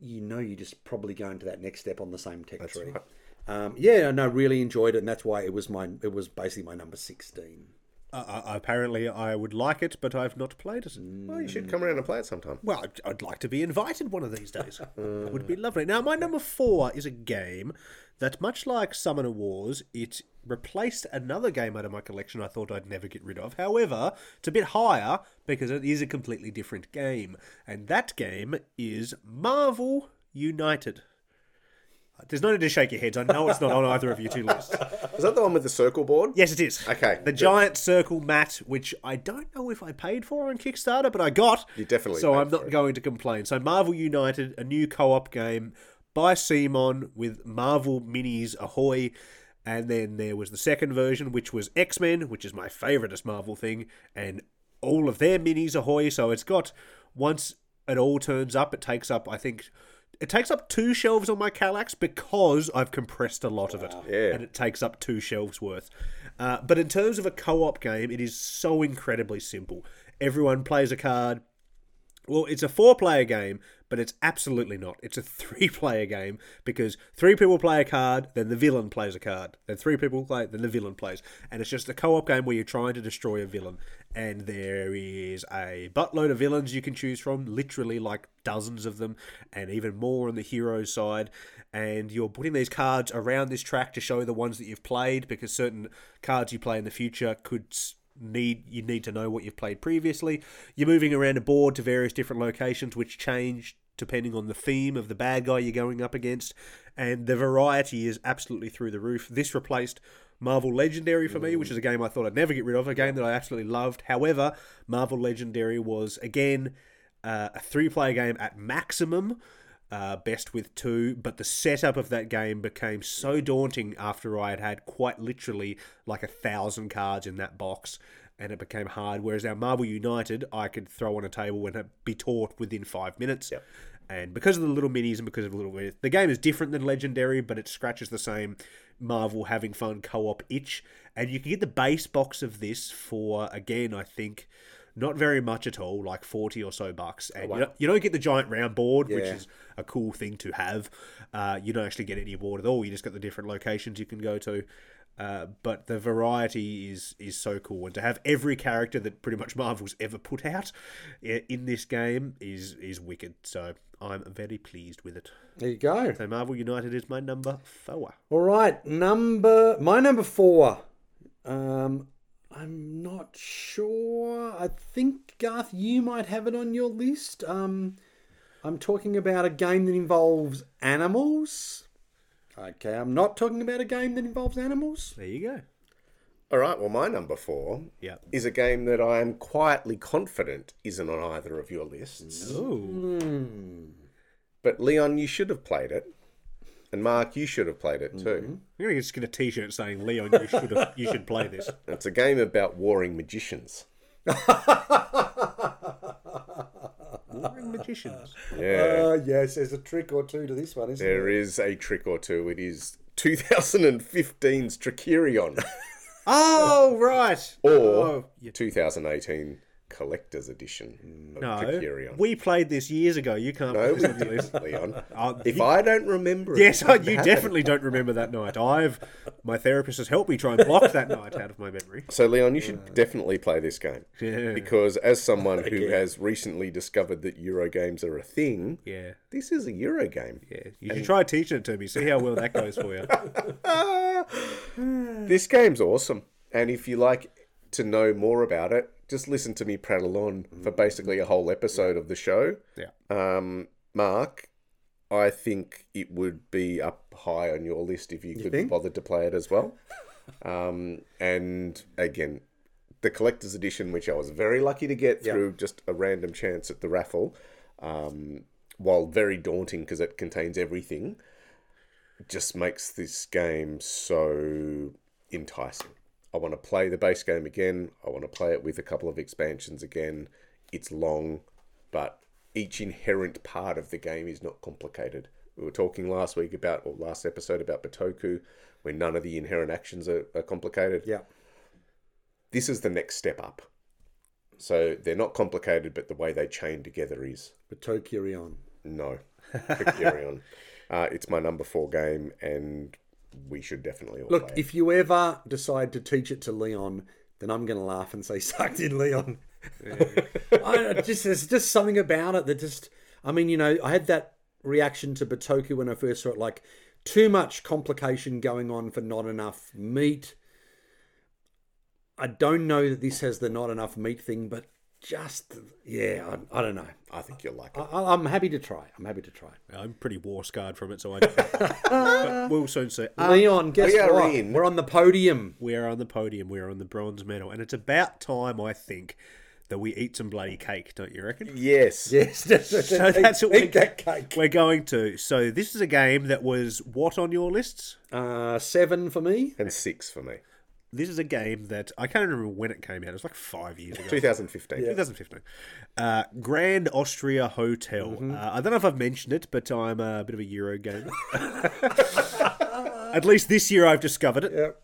you know you're just probably going to that next step on the same tech tree. right. Um, yeah, no, really enjoyed it, and that's why it was my it was basically my number sixteen. Uh, apparently, I would like it, but I've not played it. Well, you should come around and play it sometime. Well, I'd, I'd like to be invited one of these days. That would be lovely. Now, my number four is a game that, much like Summoner Wars, it replaced another game out of my collection I thought I'd never get rid of. However, it's a bit higher because it is a completely different game. And that game is Marvel United. There's no need to shake your heads. I know it's not on either of you two lists. Is that the one with the circle board? Yes, it is. Okay, The good. giant circle mat, which I don't know if I paid for on Kickstarter, but I got. You definitely So I'm not going to complain. So Marvel United, a new co-op game by Simon with Marvel minis ahoy. And then there was the second version, which was X Men, which is my favouriteest Marvel thing, and all of their minis ahoy. So it's got once it all turns up, it takes up I think it takes up two shelves on my Kallax because I've compressed a lot of it, Yeah. and it takes up two shelves worth. Uh, but in terms of a co-op game, it is so incredibly simple. Everyone plays a card. Well, it's a four-player game, but it's absolutely not. It's a three-player game because three people play a card, then the villain plays a card. Then three people play, then the villain plays, and it's just a co-op game where you're trying to destroy a villain. And there is a buttload of villains you can choose from, literally like dozens of them, and even more on the hero side. And you're putting these cards around this track to show the ones that you've played because certain cards you play in the future could need you need to know what you've played previously. You're moving around a board to various different locations which change depending on the theme of the bad guy you're going up against, and the variety is absolutely through the roof. This replaced Marvel Legendary for me, which is a game I thought I'd never get rid of, a game that I absolutely loved. However, Marvel Legendary was again uh, a three-player game at maximum. Uh, best with two, but the setup of that game became so daunting after I had had quite literally like a thousand cards in that box, and it became hard. Whereas our Marvel United, I could throw on a table and be taught within five minutes. And because of the little minis and because of the little minis, the game is different than Legendary, but it scratches the same Marvel having fun co-op itch. And you can get the base box of this for again, I think, not very much at all, like forty or so bucks. And you, don't, you don't get the giant round board, which is a cool thing to have. Uh, you don't actually get any board at all. You just got the different locations you can go to. Uh, but the variety is is so cool, and to have every character that pretty much Marvel's ever put out in this game is is wicked. So I'm very pleased with it. There you go. So Marvel United is my number four. All right, number my number four. Um, I'm not sure. I think Garth, you might have it on your list. Um, I'm talking about a game that involves animals. Okay, I'm not talking about a game that involves animals. There you go. All right, well, my number four Yeah. is a game that I am quietly confident isn't on either of your lists. Ooh. But Leon, you should have played it. And Mark, you should have played it too. I'm gonna just get a T-shirt saying Leon, you should have, you should play this. It's a game about warring magicians. Warring magicians. Yeah. Uh, yes, there's a trick or two to this one, isn't There is a trick or two. It is 2015's Trickerion Oh right. or Oh, 2018 Collector's Edition of No, Trickerion. we played this years ago. You can't. No, put this on your list. didn't, Leon. Uh, If you- I don't remember it, Yes, it you happen. definitely don't remember that night. I've my therapist has helped me try and block that night out of my memory. So, Leon, you should definitely play this game. Yeah. Because as someone who has recently discovered that Euro games are a thing, Yeah, this is a Euro game. yeah. You should try teaching it to me. See how well that goes for you. This game's awesome. And if you like to know more about it, just listen to me prattle on for basically a whole episode of the show. Yeah. Um, Mark, I think it would be up high on your list if you, could be think? bothered to play it as well. um, and again, the collector's edition, which I was very lucky to get through just a random chance at the raffle, um, while very daunting because it contains everything, just makes this game so enticing. I want to play the base game again. I want to play it with a couple of expansions again. It's long, but each inherent part of the game is not complicated. We were talking last week about, or last episode about Bitoku, where none of the inherent actions are, are complicated. Yeah. This is the next step up. So they're not complicated, but the way they chain together is. But Tokirion. No. Criterion. uh, it's my number four game, and we should definitely all Look, play if you ever decide to teach it to Leon, then I'm going to laugh and say, sucked in Leon. I, I just There's just something about it that just, I mean, you know, I had that reaction to Bitoku when I first saw it, like too much complication going on for not enough meat. I don't know that this has the not enough meat thing, but just, yeah, I, I don't know. I think you'll like it. I, I'm happy to try. I'm happy to try. I'm pretty war scarred from it, so I. but we'll soon see. Um, Leon, guess we are what? in. We're on the podium. we are on the podium. We are on the bronze medal, and it's about time, I think, that we eat some bloody cake. Don't you reckon? Yes. Yes, So that's what eat we- that cake. We're going to. So this is a game that was what on your lists? Uh, seven for me. And six for me. This is a game that I can't remember when it came out. It was like five years ago. 2015. 2015. Uh, Grand Austria Hotel. Mm-hmm. Uh, I don't know if I've mentioned it, but I'm a bit of a Euro gamer. At least this year I've discovered it. Yep.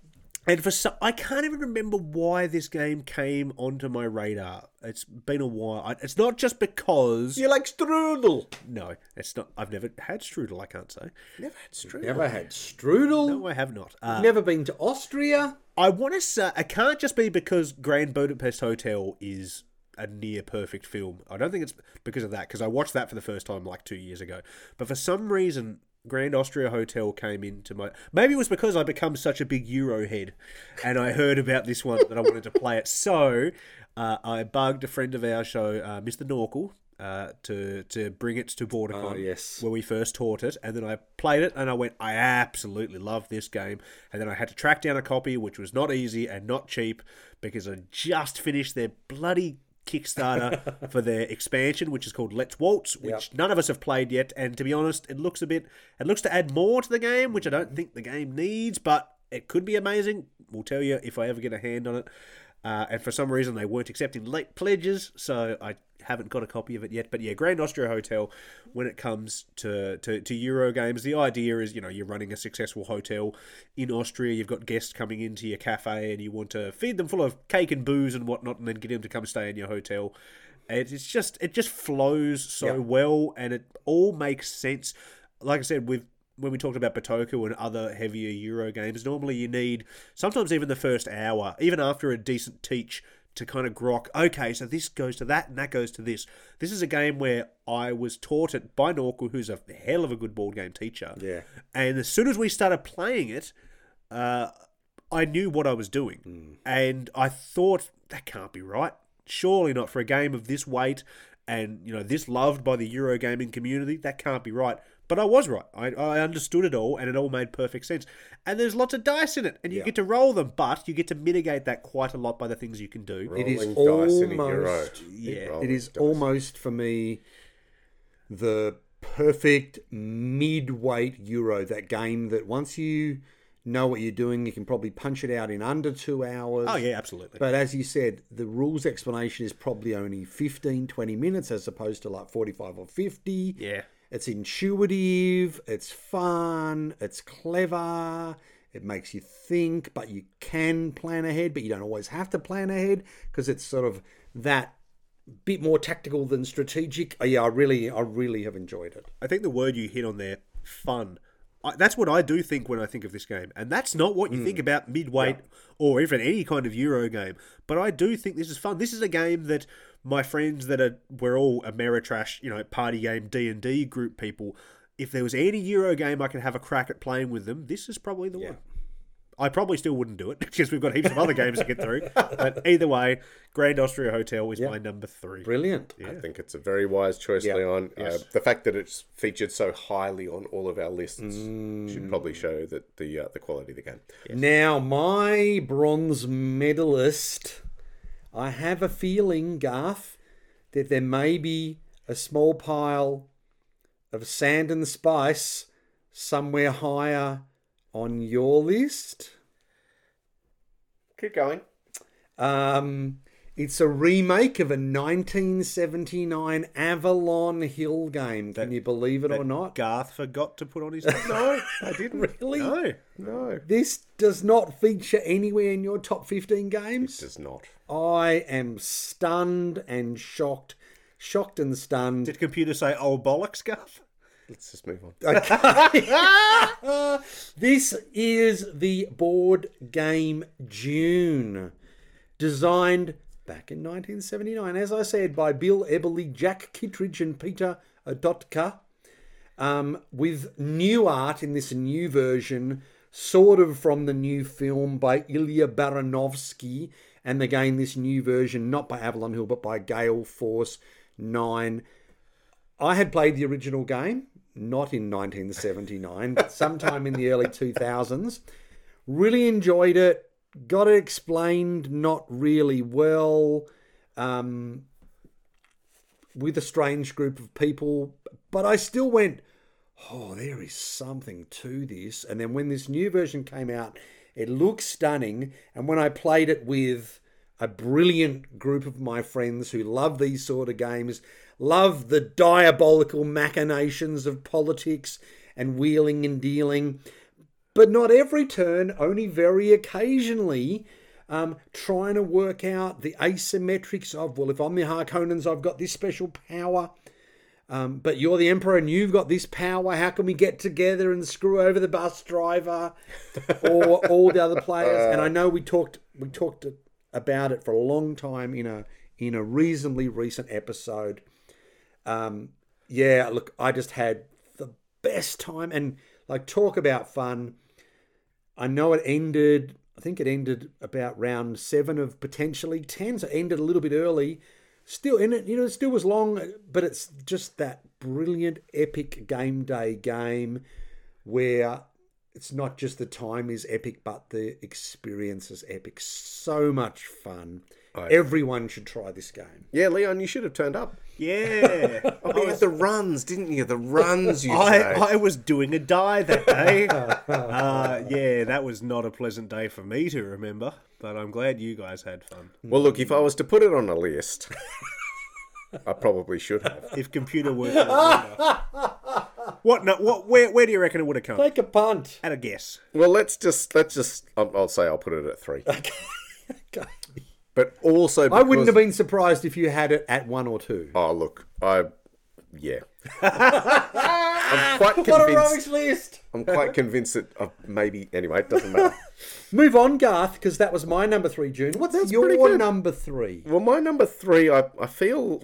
And for some, I can't even remember why this game came onto my radar. It's been a while. I- It's not just because You like strudel? no, it's not. I've never had strudel. I can't say. Never had strudel. Never had strudel. No, I have not. Uh, Never been to Austria. I want to say it can't just be because Grand Budapest Hotel is a near perfect film. I don't think it's because of that because I watched that for the first time like two years ago. But for some reason, Grand Austria Hotel came into my. Maybe it was because I become such a big Euro head, and I heard about this one that I wanted to play it. So uh, I bugged a friend of our show, uh, Mr. Norkel. Uh, to to bring it to BorderCon, Oh, yes. where we first taught it, and then I played it, and I went, I absolutely love this game, and then I had to track down a copy, which was not easy and not cheap because I just finished their bloody Kickstarter for their expansion, which is called Let's Waltz, which none of us have played yet, and to be honest, it looks a bit, it looks to add more to the game, which I don't think the game needs, but it could be amazing. We'll tell you if I ever get a hand on it. Uh, and for some reason, they weren't accepting late pledges, so I haven't got a copy of it yet. But yeah, Grand Austria Hotel, when it comes to, to, to Euro games, the idea is you know you're running a successful hotel in Austria. You've got guests coming into your cafe, and you want to feed them full of cake and booze and whatnot, and then get them to come stay in your hotel. It's just it just flows so well, and it all makes sense. Like I said, with when we talked about Bitoku and other heavier Euro games, normally you need sometimes even the first hour, even after a decent teach, to kind of grok. Okay, so this goes to that and that goes to this. This is a game where I was taught it by Norku, who's a hell of a good board game teacher. Yeah. And as soon as we started playing it, uh, I knew what I was doing, and I thought that can't be right. Surely not for a game of this weight and you know this loved by the Eurogaming community. That can't be right. But I was right. I, I understood it all, and it all made perfect sense. And there's lots of dice in it, and you get to roll them, but you get to mitigate that quite a lot by the things you can do. It is Rolling dice in a euro. almost, Yeah. Rolling it is dice. almost for me the perfect mid-weight euro. That game that once you know what you're doing, you can probably punch it out in under two hours. Oh yeah, absolutely. But as you said, the rules explanation is probably only 15, 20 minutes as opposed to like 45 or 50. yeah. It's intuitive, it's fun, it's clever, it makes you think, but you can plan ahead, but you don't always have to plan ahead because it's sort of that bit more tactical than strategic. Yeah, I really, I really have enjoyed it. I think the word you hit on there, fun. I, that's what I do think when I think of this game, and that's not what you think hmm. about midweight or even any kind of Euro game. But I do think this is fun. This is a game that my friends that are we're all Ameritrash, you know, party game D and D group people. If there was any Euro game I could have a crack at playing with them, this is probably the one. I probably still wouldn't do it because we've got heaps of other games to get through. But either way, Grand Austria Hotel is my number three. Brilliant. I think it's a very wise choice, Yeah. Leon. Uh, the fact that it's featured so highly on all of our lists Mm. should probably show that the uh, the quality of the game. Now, my bronze medalist, I have a feeling, Garth, that there may be a small pile of sand and spice somewhere higher on your list. Keep going. Um, it's a remake of a 1979 Avalon Hill game. Can you believe it or not? Garth forgot to put on his. No, I didn't. Really? no. No, This does not feature anywhere in your top 15 games. does not. I am stunned and shocked. Shocked and stunned. Did computer say "oh bollocks, Garth"? Let's just move on. This is the board game Dune, designed back in 1979, as I said, by Bill Eberle, Jack Kittredge, and Peter Olotka, um, with new art in this new version, sort of from the new film by Ilya Baranovsky, and again, this new version, not by Avalon Hill, but by Gale Force 9. I had played the original game, not in 1979, but sometime in the early 2000s. Really enjoyed it. Got it explained not really well, um, with a strange group of people, but I still went, oh, there is something to this. And then when this new version came out, it looks stunning. And when I played it with a brilliant group of my friends who love these sort of games, love the diabolical machinations of politics and wheeling and dealing, but not every turn, only very occasionally. Um, trying to work out the asymmetrics of, well, if I'm the Harkonnens, I've got this special power. Um, but you're the emperor and you've got this power. How can we get together and screw over the bus driver or all the other players? And I know we talked we talked about it for a long time in a in a reasonably recent episode. Um, yeah, look, I just had the best time and like talk about fun. I know it ended. I think it ended about round seven of potentially ten, so it ended a little bit early still in it you know it still was long but it's just that brilliant epic game day game where it's not just the time is epic but the experience is epic so much fun everyone should try this game Yeah, Leon, you should have turned up. Yeah. Oh, yeah, the runs, didn't you? The runs, you I, say. I was doing a die that day. uh, yeah, that was not a pleasant day for me to remember, but I'm glad you guys had fun. Well, look, if I was to put it on a list, I probably should have. If computer worked, would remember. what? No, what? Where? Where do you reckon it would have come? take a punt At a guess. Well, let's just let's just. I'll, I'll say I'll put it at three. But also, i wouldn't have been surprised if you had it at one or two Oh, look, I yeah. I'm quite what a rubbish convinced. list I'm quite convinced that uh, maybe anyway. It doesn't matter. move on garth because that was my number three Dune what's That's your number three Well, my number three, I I feel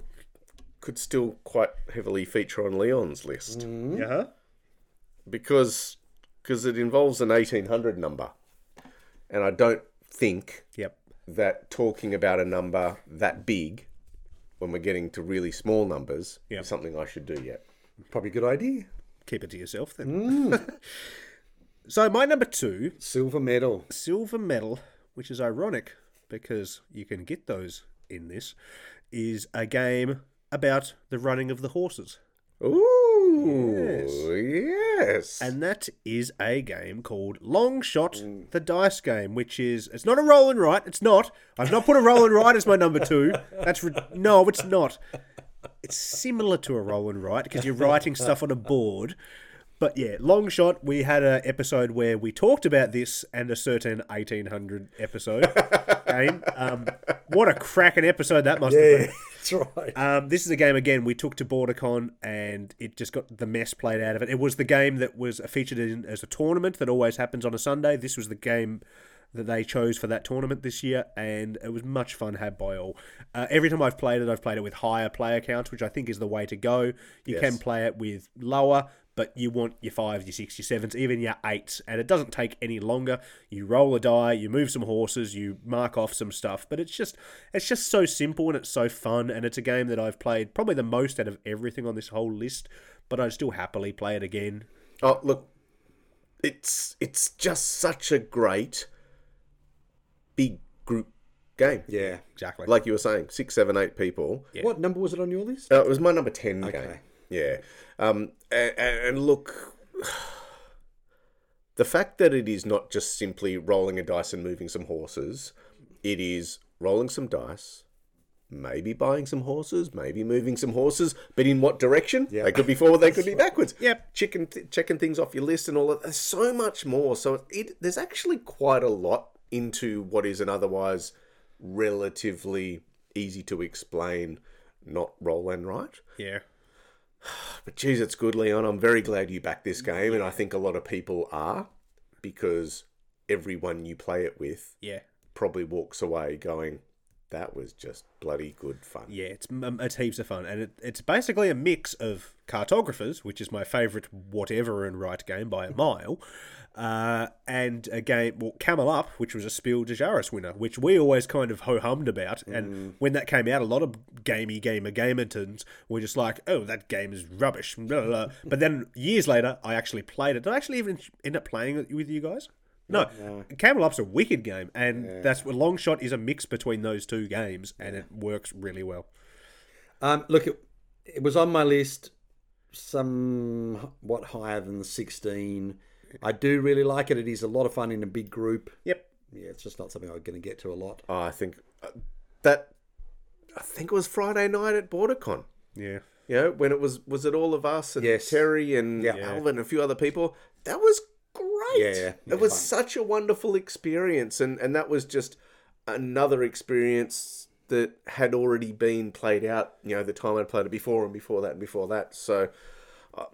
could still quite heavily feature on Leon's list Yeah. because because it involves an 1800 number, and I don't think Yep. That talking about a number that big when we're getting to really small numbers Yeah. is something I should do yet. probably a good idea Keep it to yourself then. Mm. so my number two, silver medal silver medal, which is ironic because you can get those in this, is a game about the running of the horses. Ooh, yes. And that is a game called Long Shot, the dice game, which is it's not a roll and write. It's not. I've not put a roll and write as my number two. That's ri- no, it's not. It's similar to a roll and write because you're writing stuff on a board. But yeah, long shot. We had an episode where we talked about this and a certain 1800 episode game. Um, what a cracking episode that must have been. That's right Um, this is a game again we took to BorderCon and it just got the mess played out of it. It was the game that was featured in as a tournament that always happens on a Sunday. This was the game that they chose for that tournament this year, and it was much fun had by all. Uh, every time I've played it, I've played it with higher player counts, which I think is the way to go. You can play it with lower, but you want your fives, your six, your sevens, even your eights, and it doesn't take any longer. You roll a die, you move some horses, you mark off some stuff, but it's just it's just so simple and it's so fun, and it's a game that I've played probably the most out of everything on this whole list. But I'd still happily play it again. Oh, look, it's it's just such a great big group game. yeah Exactly. Like you were saying, six, seven, eight people. what number was it on your list Uh, it was my number ten game. Yeah. Um, and, and look, the fact that it is not just simply rolling a dice and moving some horses, it is rolling some dice, maybe buying some horses, maybe moving some horses, but in what direction? Yeah, They could be forward, they could be backwards. Yep. Checking, checking things off your list and all that. There's so much more. So it, there's actually quite a lot into what is an otherwise relatively easy to explain, not roll and write. yeah. But geez, it's good, Leon. I'm very glad you backed this game, and I think a lot of people are because everyone you play it with Yeah. probably walks away going, "That was just bloody good fun." Yeah, it's it's heaps of fun, and it, it's basically a mix of cartographers, which is my favourite whatever and right game by a mile, uh, and a game, well, Camel Up, which was a Spiel des Jahres winner, which we always kind of ho hummed about, and when that came out, a lot of gamey gamer gamertons were just like, "Oh, that game is rubbish," blah, blah, blah. but then years later, I actually played it. Did I actually even end up playing it with you guys? No, Camel Up's a wicked game, and that's what Long Shot is a mix between those two games, and it works really well. Um, look, it, it was on my list, somewhat higher than the 16. I do really like it. It is a lot of fun in a big group. Yep. Yeah, it's just not something I'm going to get to a lot. Oh, I think uh, that I think it was Friday night at BorderCon. Yeah. You know, when it was was it all of us and Yes. Terry and Yeah. Alvin and a few other people. That was great. Yeah, it was such a wonderful experience, and and that was just another experience that had already been played out. You know, the time I'd played it before, and before that, and before that. So, uh,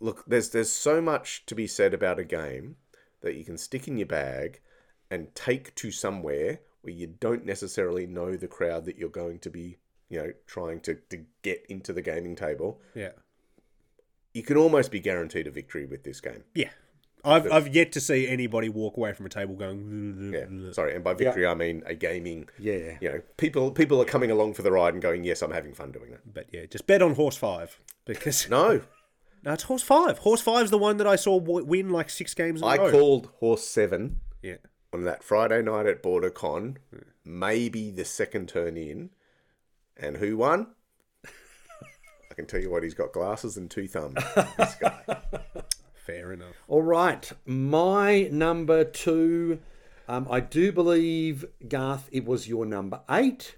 look, there's there's so much to be said about a game that you can stick in your bag and take to somewhere where you don't necessarily know the crowd that you're going to be, you know, trying to, to get into the gaming table. Yeah. You can almost be guaranteed a victory with this game. Yeah. I've, I've yet to see anybody walk away from a table going. Yeah, sorry, and by victory I mean a gaming. Yeah. you know, people people are coming along for the ride and going, yes, I'm having fun doing that. But yeah, just bet on horse five because No, no, it's horse five. Horse five's the one that I saw win like six games. In a I row. called horse seven Yeah. on that Friday night at BorderCon, maybe the second turn in, and who won? I can tell you what, he's got glasses and two thumbs. this guy. Fair enough. All right, my number two. Um, I do believe Garth, it was your number eight.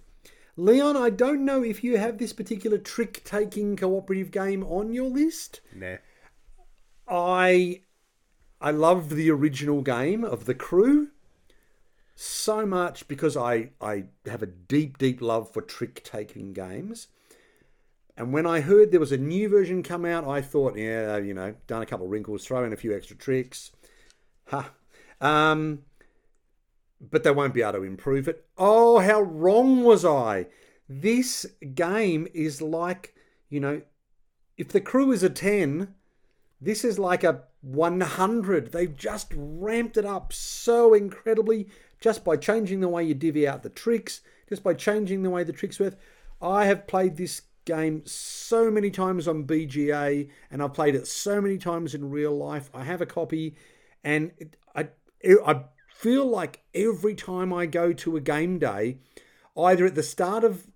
Leon, I don't know if you have this particular trick-taking cooperative game on your list. Nah. I I loved the original game of the crew so much because I I have a deep deep love for trick taking games. And when I heard there was a new version come out, I thought, yeah, you know, done a couple of wrinkles, throw in a few extra tricks. Ha. Um, but they won't be able to improve it. Oh, how wrong was I? This game is like, you know, if the crew is a 10, this is like a 100. They've just ramped it up so incredibly just by changing the way you divvy out the tricks, just by changing the way the tricks work. I have played this game so many times on BGA and I've played it so many times in real life. I have a copy and it, I, I feel like every time I go to a game day, either at the start of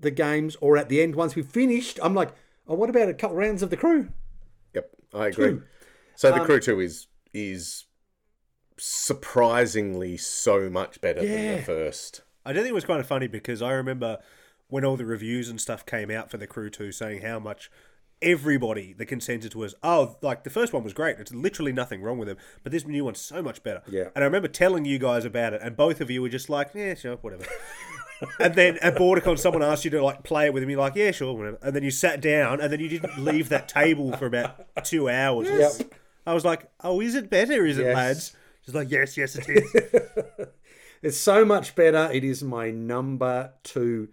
the games or at the end, once we've finished, I'm like, oh, what about a couple rounds of the crew? Yep, I agree. Two. So the Um, crew two is is surprisingly so much better than the first. I don't think it was kind of funny because I remember when all the reviews and stuff came out for the Crew 2 saying how much everybody, the consensus was, oh, like the first one was great. It's literally nothing wrong with it. But this new one's so much better. Yeah. And I remember telling you guys about it, and both of you were just like, yeah, sure, whatever. and then at BorderCon, someone asked you to like play it with him. You're like, yeah, sure, whatever. And then you sat down, and then you didn't leave that table for about two hours. Yep. I was like, oh, is it better? Is it, lads? She's like, yes, yes, it is. It's so much better. It is my number two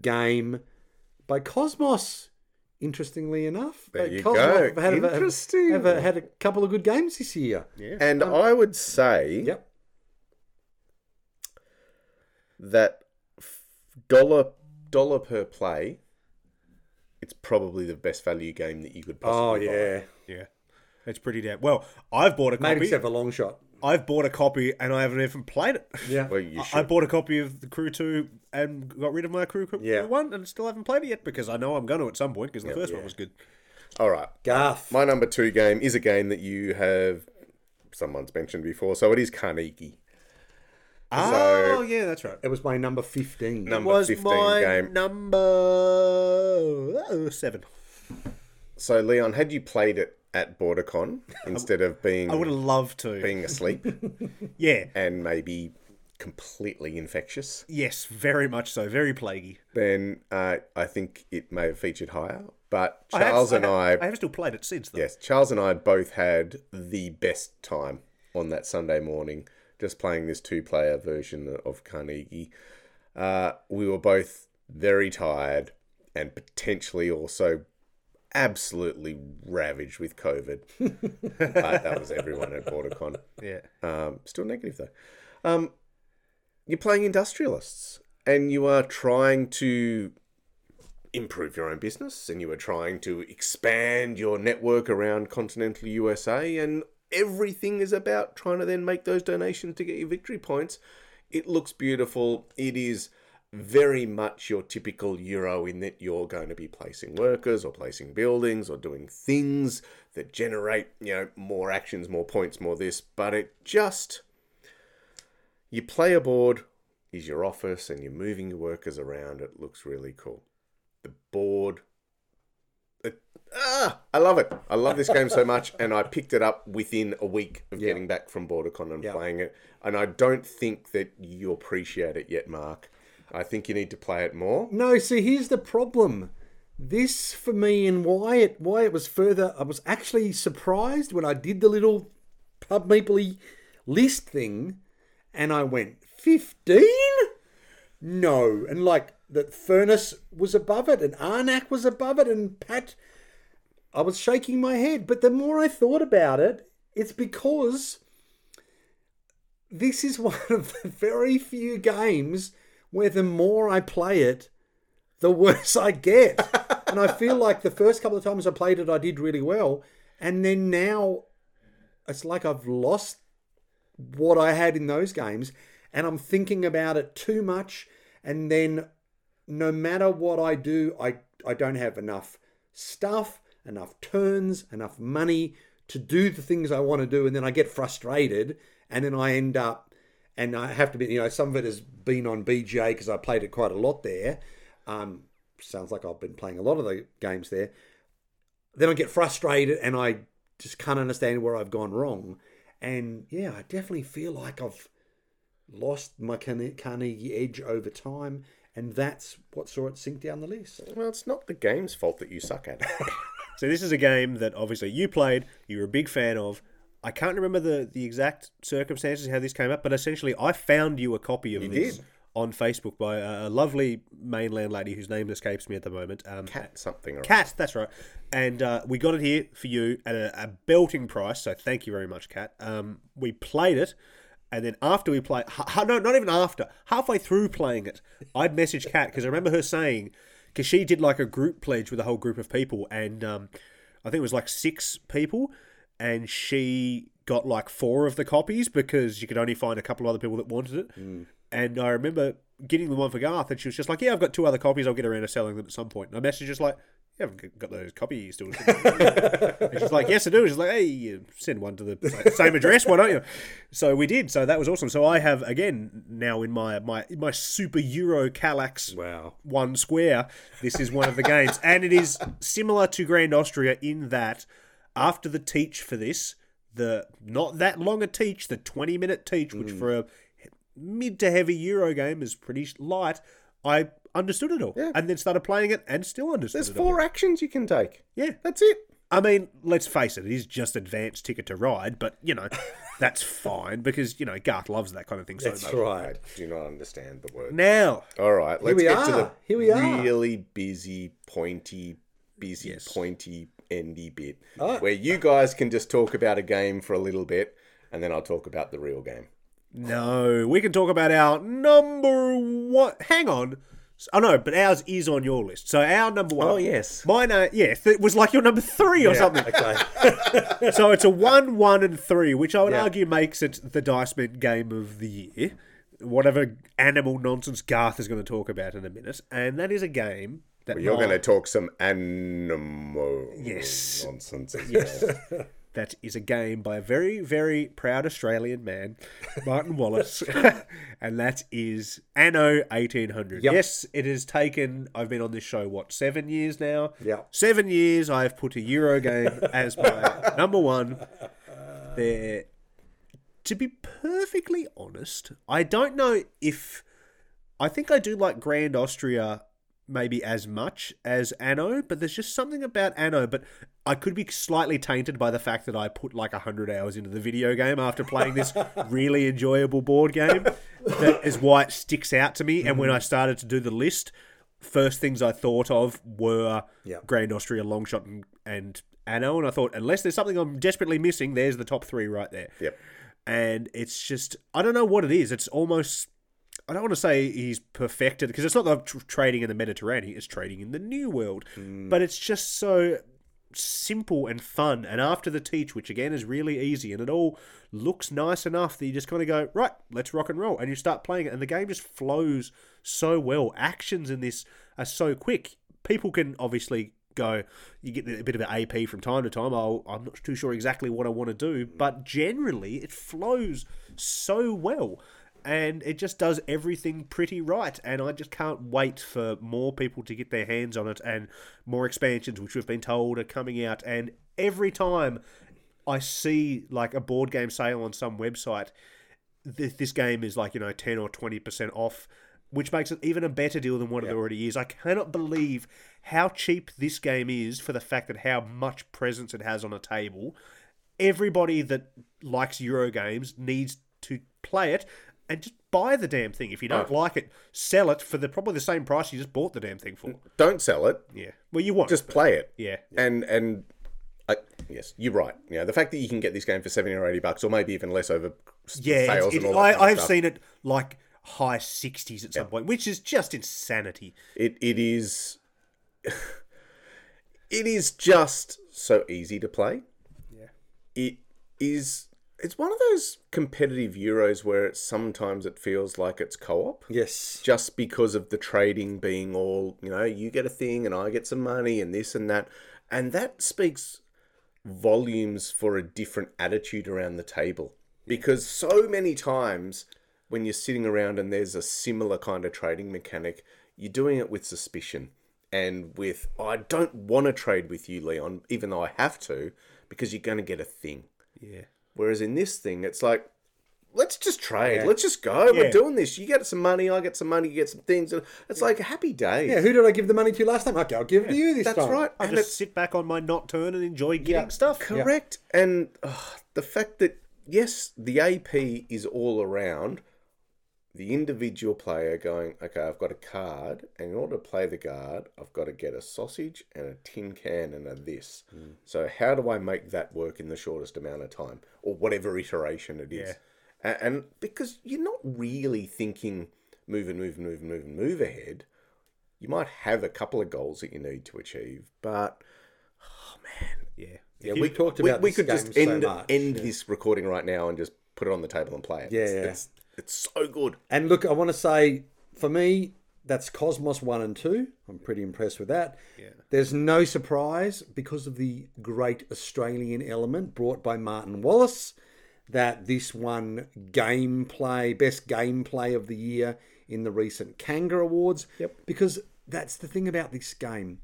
game by Kosmos. Interestingly enough, There Uh, you Kosmos go. have had, a- have- Have, had a couple of good games this year. yeah. And I would say Yep. that dollar dollar per play, it's probably the best value game that you could Oh possibly buy. yeah. Yeah, it's pretty damn well. I've bought a Maybe copy. except for long shot. I've bought a copy and I haven't even played it. Yeah. Well, you I- should. I bought a copy of the Crew Two and got rid of my Crew Yeah. One and still haven't played it yet because I know I'm going to at some point because the first one was good. All right. Garth. My number two game is a game that you have someone's mentioned before, so it is Carnegie. Oh yeah, that's right. It was my number fifteen. Number was 15 my game. number uh, seven. So Leon, had you played it at BorderCon instead of being I would have loved to. being asleep Yeah. and maybe completely infectious, Yes, very much so. Very plaguey. then uh, I think it may have featured higher. But I have- Charles and have, I, I have still played it since. Though. yes, Charles and I both had the best time on that Sunday morning just playing this two-player version of Carnegie. Uh, we were both very tired and potentially also absolutely ravaged with COVID. but that was everyone at BorderCon. Yeah. Um, still negative though. Um, you're playing industrialists, and you are trying to improve your own business, and you are trying to expand your network around continental USA, and everything is about trying to then make those donations to get your victory points. It looks beautiful. It is very much your typical Euro in that you're going to be placing workers or placing buildings or doing things that generate, you know, more actions, more points, more this. But it just you play a board is your office and you're moving your workers around. It looks really cool. The board, it, ah, I love it. I love this game so much, and I picked it up within a week of getting back from BorderCon and playing it. And I don't think that you appreciate it yet, Mark. I think you need to play it more. No, see, here's the problem. This for me and why it why it was further. I was actually surprised when I did the little pub meeply list thing, and I went fifteen. No, and like that Furnace was above it, and Arnak was above it, and Pat. I was shaking my head, but the more I thought about it, it's because this is one of the very few games where the more I play it, the worse I get. and I feel like the first couple of times I played it, I did really well. And then now it's like I've lost what I had in those games. And I'm thinking about it too much. And then no matter what I do, I, I don't have enough stuff, enough turns, enough money to do the things I want to do. And then I get frustrated. And then I end up and I have to be, you know, some of it has been on BGA because I played it quite a lot there. Um, sounds like I've been playing a lot of the games there. Then I get frustrated and I just can't understand where I've gone wrong. And yeah, I definitely feel like I've lost my Carnegie edge over time, and that's what saw it sink down the list. Well, it's not the game's fault that you suck at. So this is a game that obviously you played, you were a big fan of. I can't remember the, the exact circumstances how this came up, but essentially I found you a copy of You this did. on Facebook by a, a lovely mainland lady whose name escapes me at the moment. Um, Cat something. Or Cat, that's right. And uh, we got it here for you at a, a belting price. So thank you very much, Cat. Um, we played it, and then after we played, ha- no, not even after, halfway through playing it, I'd message Cat because I remember her saying, because she did like a group pledge with a whole group of people, and um, I think it was like six people, and she got like four of the copies because you could only find a couple of other people that wanted it. Hmm. And I remember getting the one for Garth, and she was just like, "Yeah, I've got two other copies. I'll get around to selling them at some point." And I messaged just like, "You haven't got those copies still?" and she's like, "Yes, I do." She's like, "Hey, you send one to the same address, why don't you?" So we did. So that was awesome. So I have again now in my my my Super Euro Kallax Wow. one square. This is one of the games, and it is similar to Grand Austria in that after the teach for this, the not that long a teach, the twenty minute teach, which hmm. for a mid to heavy Euro game is pretty light. I understood it all, and then started playing it and still understood There's it all. four actions you can take. Yeah, That's it. I mean, let's face it, it is just advanced ticket to ride, but you know, that's fine because you know Garth loves that kind of thing so That's much. right. I do not understand the word. Now, All right, let's we get are. to the Here we are. really busy, pointy, busy, Yes. pointy, endy bit Oh. where you guys can just talk about a game for a little bit, and then I'll talk about the real game. no, we can talk about our number one. Hang on. Oh no, but ours is on your list. So our number one. Oh, yes. mine. Uh, yeah, it was like your number three or something. Okay. so it's a one, one, and three, which I would Yeah. argue makes it the Dice Men game of the year. Whatever animal nonsense Garth is going to talk about in a minute, and that is a game that You're going to talk some animal Yes. nonsense. As Yes. well. that is a game by a very, very proud Australian man, Martin Wallace, and that is Anno 1800. Yep. Yes, it has taken, I've been on this show, what, seven years now? Yep. Seven years I've put a Euro game as my number one. There, to be perfectly honest, I don't know if. I think I do like Grand Austria maybe as much as Anno, but there's just something about Anno. But I could be slightly tainted by the fact that I put like 100 hours into the video game after playing this really enjoyable board game. That is why it sticks out to me. And when mm. I started to do the list, first things I thought of were. Grand Austria, Longshot, and, and Anno. And I thought, unless there's something I'm desperately missing, there's the top three right there Yep. and it's just I don't know what it is. It's almost I don't want to say he's perfected because it's not the tr- trading in the Mediterranean; it's trading in the New World. Hmm. But it's just so simple and fun. And after the teach, which again is really easy, and it all looks nice enough that you just kind of go right, let's rock and roll, and you start playing it, and the game just flows so well. Actions in this are so quick. People can obviously go you get a bit of an AP from time to time I'll, I'm not too sure exactly what I want to do but generally it flows so well and it just does everything pretty right. And I just can't wait for more people to get their hands on it and more expansions, which we've been told are coming out. And every time I see like a board game sale on some website, th- this game is like you know ten or twenty percent off, which makes it even a better deal than what it already is. I cannot believe how cheap this game is for the fact that how much presence it has on a table. Everybody that likes Euro games needs to play it and just buy the damn thing. If you don't Oh. like it, sell it for the probably the same price you just bought the damn thing for. Don't sell it. Yeah. Well, you want Just play it. Yeah. And and I, yes, you're right. You know, the fact that you can get this game for seventy or eighty bucks, or maybe even less over Yeah, sales it, and all that I, kind of I've stuff. seen it like high sixties at some point, which is just insanity. It it is it is just so easy to play. Yeah. It is it's one of those competitive Euros where it sometimes it feels like it's co-op. Yes. Just because of the trading being all, you know, you get a thing and I get some money and this and that. And that speaks volumes for a different attitude around the table. Because so many times when you're sitting around and there's a similar kind of trading mechanic, you're doing it with suspicion and with, I don't want to trade with you, Leon, even though I have to, because you're going to get a thing. Yeah. Whereas in this thing, it's like, let's just trade. Yeah. Let's just go. Yeah. We're doing this. You get some money, I get some money, you get some things. It's like a happy day. Yeah, who did I give the money to last time? Okay, I'll give it to you this That's time. That's right. I And just sit back on my not turn and enjoy getting stuff. Correct. And the fact that, yes, the AP is all around the individual player going, okay, I've got a card, and in order to play the card, I've got to get a sausage and a tin can and a this. Mm. So, how do I make that work in the shortest amount of time, or whatever iteration it is? A- And because you're not really thinking move and move and move and move and move ahead, you might have a couple of goals that you need to achieve, but oh man, Yeah. Yeah, we talked about we this could game just so end much, end yeah. this recording right now and just put it on the table and play it. Yeah, it's, yeah. It's, it's so good. And look, I want to say, for me, that's Kosmos 1 and 2. I'm pretty impressed with that. Yeah. There's no surprise because of the great Australian element brought by Martin Wallace that this one gameplay, best gameplay of the year in the recent Kanga Awards. Yep. Because that's the thing about this game.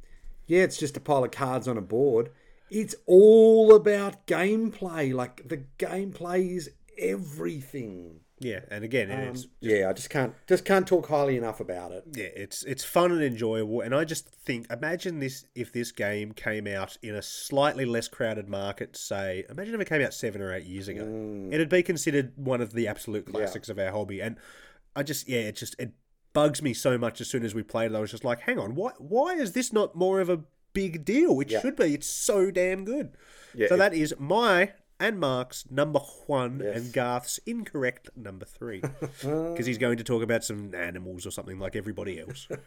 Yeah, it's just a pile of cards on a board. It's all about gameplay. Like the gameplay is everything. Yeah, and again, Um, it's yeah, I just can't just can't talk highly enough about it. yeah, it's it's fun and enjoyable. And I just think, imagine this if this game came out in a slightly less crowded market. Say, imagine if it came out seven or eight years ago. Mm. It'd be considered one of the absolute classics of our hobby. And I just, yeah, it just it bugs me so much. As soon as we played it, I was just like, hang on, why why is this not more of a big deal? It Yeah. should be. It's so damn good. Yeah, so it- that is my and Mark's number one and Garth's incorrect number three. Because he's going to talk about some animals or something like everybody else.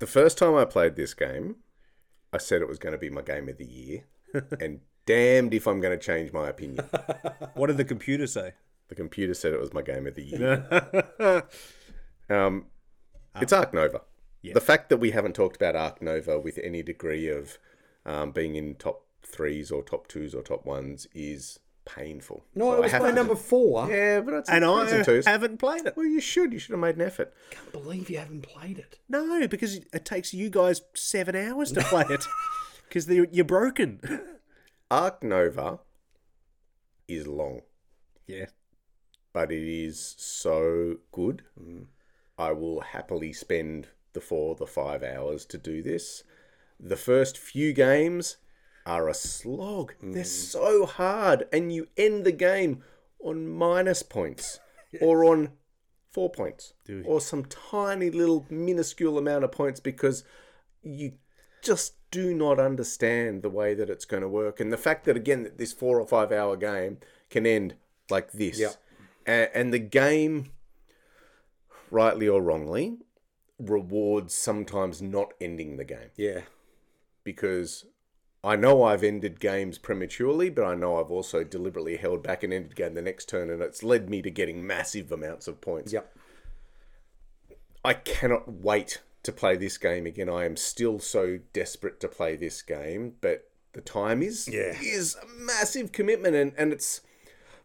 The first time I played this game, I said it was going to be my game of the year, and damned if I'm going to change my opinion. what did the computer say? The computer said it was my game of the year. um, it's Ark Nova. Yeah. The fact that we haven't talked about Ark Nova with any degree of um, being in top threes or top twos or top ones is painful. No, So it I was my number four. Yeah, but it's And I twos. haven't played it. Well, you should. You should have made an effort. can't believe you haven't played it. No, because it takes you guys seven hours to play it. Because you're broken. Ark Nova is long. Yeah. but it is so good. Mm. I will happily spend the four, the five hours to do this. The first few games are a slog. They're mm. so hard, and you end the game on minus points or on four points or some tiny little minuscule amount of points because you just do not understand the way that it's going to work. And the fact that, again, that this four or five hour game can end like this. Yep. A- and the game, rightly or wrongly, rewards sometimes not ending the game Yeah. because I know I've ended games prematurely, but I know I've also deliberately held back and ended game the next turn, and it's led me to getting massive amounts of points. Yep. I cannot wait to play this game again. I am still so desperate to play this game, but the time is Yeah. is a massive commitment, and, and it's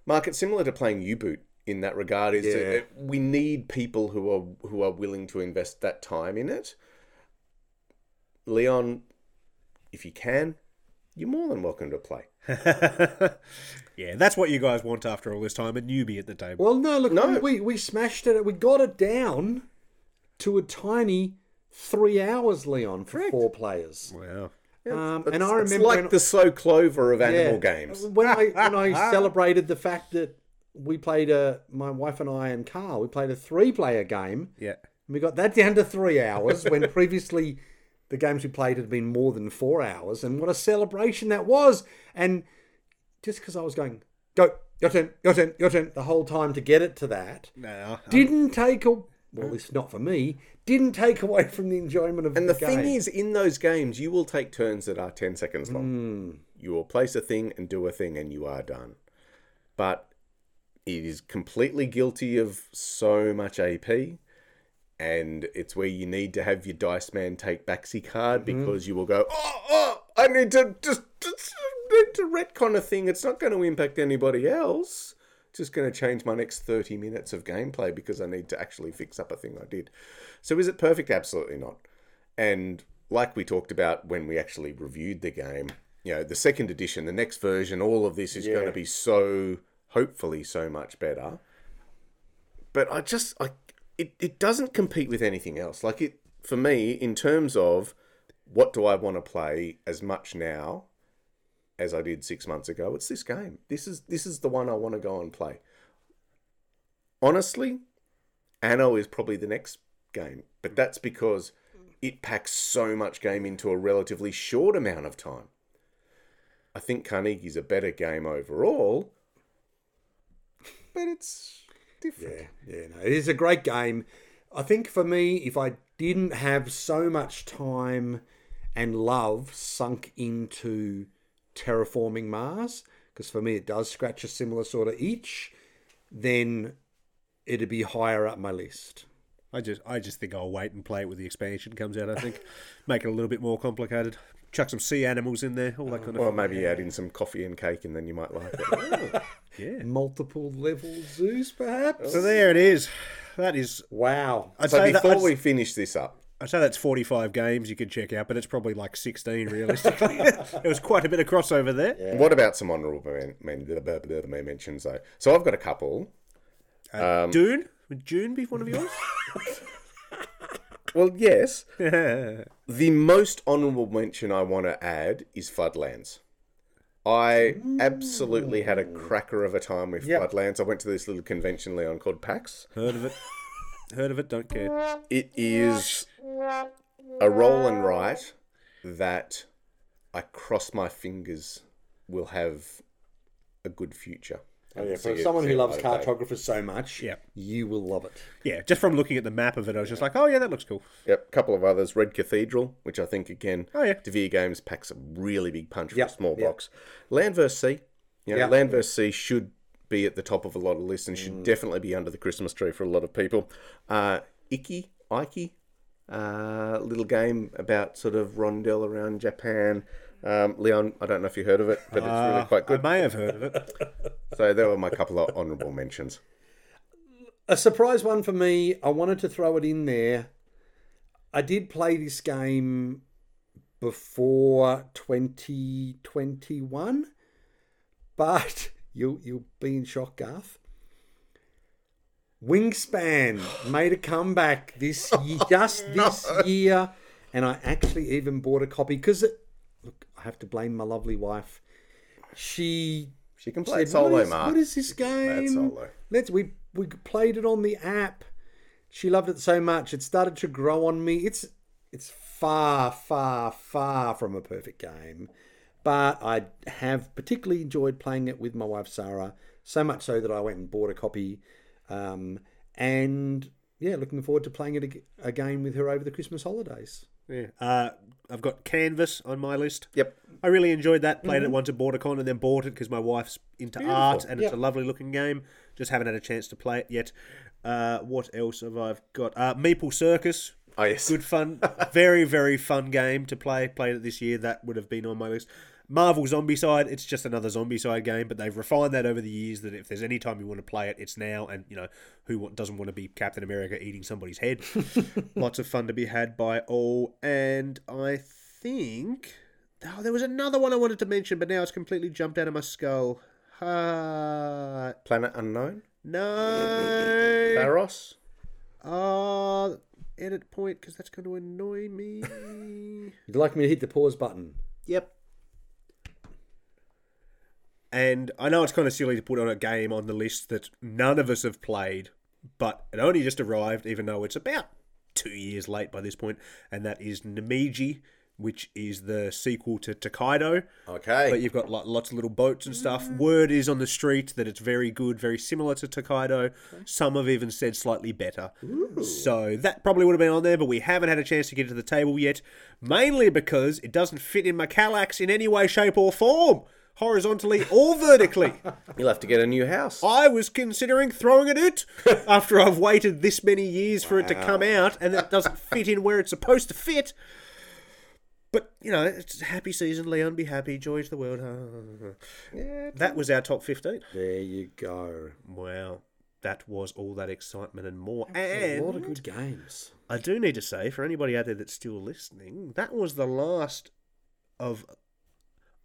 market similar to playing U boot in that regard. Is Yeah. we need people who are who are willing to invest that time in it. Leon, if you can, you're more than welcome to play. yeah, that's what you guys want after all this time a newbie at the table. Well, no, look, No. We, we smashed it. We got it down to a tiny three hours, Leon, for four players. Wow. Um, It's, and I it's remember like when, the slow clover of animal yeah, games. when I when I celebrated the fact that we played a my wife and I and Carl we played a three player game. Yeah. And we got that down to three hours when previously the games we played had been more than four hours. And what a celebration that was. And just because I was going, go, your turn, your turn, your turn, the whole time to get it to that, No. didn't take a, well, at least not for me, didn't take away from the enjoyment of And the thing game. is, in those games, you will take turns that are 10 seconds long. Hmm. You will place a thing and do a thing, and you are done. But it is completely guilty of so much AP, and it's where you need to have your Dice Man take backsy card Mm-hmm. because you will go, oh, oh, I need to just, just need to retcon a thing. It's not going to impact anybody else. It's just going to change my next 30 minutes of gameplay because I need to actually fix up a thing I did. So is it perfect? Absolutely not. And like we talked about when we actually reviewed the game, you know, the second edition, the next version, all of this is going to be so, hopefully, so much better. But I just, I, it, it doesn't compete with anything else. Like it, for me, in terms of what do I want to play as much now as I did six months ago, it's this game. This is this is the one I want to go and play. Honestly, Anno is probably the next game, but that's because it packs so much game into a relatively short amount of time. I think Carnegie's a better game overall, but it's different. Yeah, yeah, no, it is a great game. I think for me, if I didn't have so much time and love sunk into terraforming Mars, because for me it does scratch a similar sort of itch, then it'd be higher up my list. I just I just think I'll wait and play it when the expansion comes out. I think make it a little bit more complicated. Chuck some sea animals in there, all that oh, kind of. Well, maybe add in some coffee and cake, and then you might like it. Oh. Yeah. Multiple level zoos, perhaps. So there it is. That is. Wow. I'd so say that, before I'd, we finish this up, I'd say that's forty-five games you could check out, but it's probably like sixteen realistically. it was quite a bit of crossover there. what about some honourable men, men, mentions though? So I've got a couple. Uh, Um, Dune would June be one of yours? Well, yes. the most honourable mention I want to add is Floodlands. I absolutely had a cracker of a time with Yep. Floodlands. I went to this little convention, Leon, called PAX. Heard of it? Heard of it? Don't care. It is a roll and write that I cross my fingers will have a good future. Oh, yeah, for it- someone who loves like cartographers so much, Yeah. you will love it. Yeah, just from looking at the map of it, I was just like, oh yeah, that looks cool. Yep, a couple of others. Red Cathedral, which I think again, Oh, yeah. Devir Games packs a really big punch Yep, for a small yep. box. Land vs Sea, you know, Yep. Land vs Sea should be at the top of a lot of lists and Mm. should definitely be under the Christmas tree for a lot of people. Uh, Iki, Ike, uh, little game about sort of rondel around Japan. Um, Leon, I don't know if you heard of it, but it's really Uh, quite good. I may have heard of it. So there were my couple of honourable mentions. A surprise one for me. I wanted to throw it in there. I did play this game before 2021, but you'll you'll be in shock, Garth. Wingspan made a comeback this year, just this year, and I actually even bought a copy because look, I have to blame my lovely wife. She She can play said, solo, what is, Mark. What is this game? solo. Let's we we played it on the app. She loved it so much it started to grow on me. It's it's far, far, far from a perfect game, but I have particularly enjoyed playing it with my wife Sarah. So much so that I went and bought a copy, um, and yeah, looking forward to playing it again with her over the Christmas holidays. Yeah. Uh, I've got Canvas on my list. Yep. I really enjoyed that. Played it once at BorderCon and then bought it because my wife's into art and it's a lovely looking game. Just haven't had a chance to play it yet. Uh, what else have I got? Uh, Meeple Circus. Oh, yes. Good fun. very, very fun game to play. Played it this year. That would have been on my list. Marvel Zombicide, it's just another Zombicide game, but they've refined that over the years that if there's any time you want to play it, it's now. And, you know, who doesn't want to be Captain America eating somebody's head? Lots of fun to be had by all. And I think. Oh, there was another one I wanted to mention, but now it's completely jumped out of my skull. Uh, Planet Unknown? no. Barros? Uh, edit point, because that's going to annoy me. You'd like me to hit the pause button? Yep. And I know it's kind of silly to put on a game on the list that none of us have played, but it only just arrived, even though it's about two years late by this point, and that is Namiji, which is the sequel to Tokaido. Okay. But you've got lo- lots of little boats and stuff. Mm. Word is on the street that it's very good, very similar to Tokaido. Some have even said slightly better. Ooh. So that probably would have been on there, but we haven't had a chance to get to the table yet. Mainly because it doesn't fit in my Kallax in any way, shape, or form, horizontally or vertically. You'll have to get a new house. I was considering throwing it out after I've waited this many years for it to come out, and it doesn't fit in where it's supposed to fit. But you know, it's a happy season. Leon, be happy. Joy to the world. that was our top fifteen. There you go. Wow, that was all that excitement and more. a lot of good games. I do need to say, for anybody out there that's still listening, that was the last of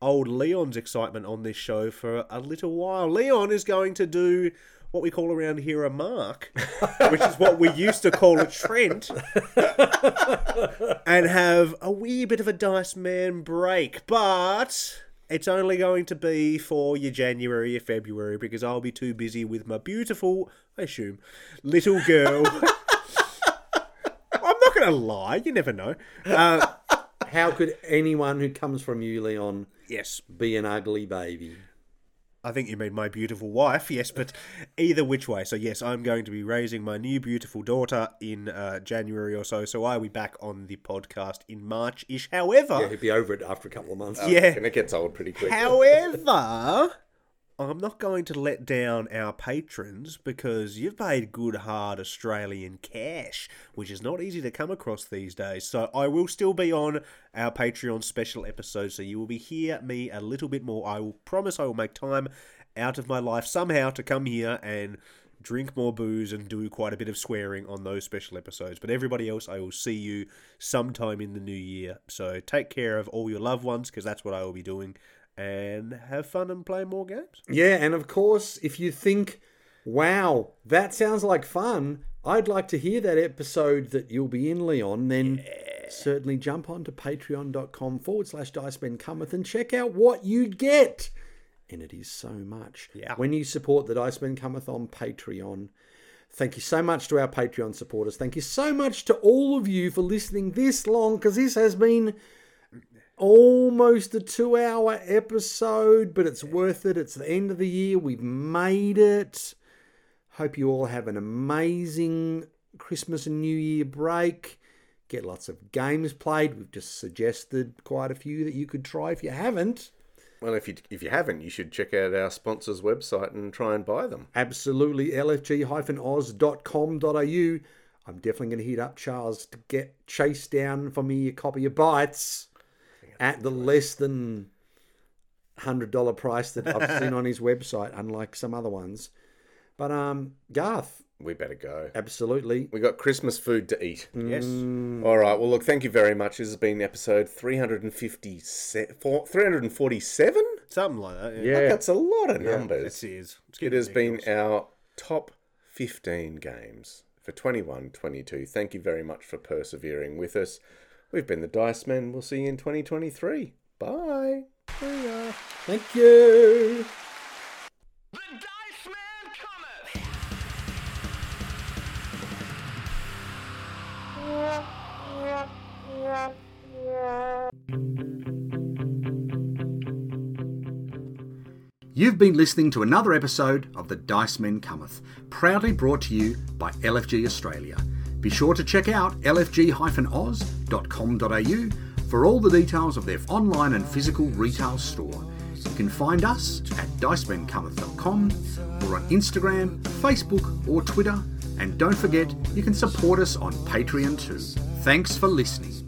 old Leon's excitement on this show for a little while. Leon is going to do what we call around here a mark, which is what we used to call a Trent, and have a wee bit of a Dice Man break. But it's only going to be for your January or February because I'll be too busy with my beautiful, I assume, little girl. I'm not going to lie, you never know. Uh, How could anyone who comes from you, Leon, yes, be an ugly baby? I think you mean my beautiful wife, yes, but either which way. So, yes, I'm going to be raising my new beautiful daughter in uh, January or so, so I'll be back on the podcast in March ish. However, Yeah, he'd be over it after a couple of months. Yeah. And it gets old pretty quick. However, I'm not going to let down our patrons because you've paid good hard Australian cash, which is not easy to come across these days. So I will still be on our Patreon special episodes, so you will be hear me a little bit more. I will promise I will make time out of my life somehow to come here and drink more booze and do quite a bit of swearing on those special episodes. But everybody else, I will see you sometime in the new year. So take care of all your loved ones because that's what I will be doing and have fun and play more games. Yeah, and of course, if you think, wow, that sounds like fun, I'd like to hear that episode that you'll be in, Leon, then certainly jump onto patreon.com forward slash Dice Cometh and check out what you get. And it is so much. Yeah. When you support the Dice Men Cometh on Patreon, thank you so much to our Patreon supporters. Thank you so much to all of you for listening this long because this has been almost a two hour episode, but it's worth it. It's the end of the year. We've made it. Hope you all have an amazing Christmas and New Year break. Get lots of games played. We've just suggested quite a few that you could try if you haven't. Well, if you if you haven't, you should check out our sponsor's website and try and buy them. Absolutely. lfg-oz.com.au. I'm definitely going to hit up Charles to get chased down for me a copy of Bites at the less than $100 price that I've seen on his website, unlike some other ones. But, um, Garth, We better go. absolutely. We got Christmas food to eat. Yes. All right. Well, look, thank you very much. This has been episode 357. 347? Something like that. Yeah. Like, that's a lot of numbers. It is. It's It getting has been our top 15 games for 21 22. Thank you very much for persevering with us. We've been the Dice Men. We'll see you in 2023. Bye. Thank you. The Dice Man cometh! You've been listening to another episode of The Dice Men Cometh, proudly brought to you by LFG Australia. Be sure to check out lfg-oz.com.au for all the details of their online and physical retail store. You can find us at dicemencometh.com or on Instagram, Facebook, or Twitter. And don't forget, you can support us on Patreon too. Thanks for listening.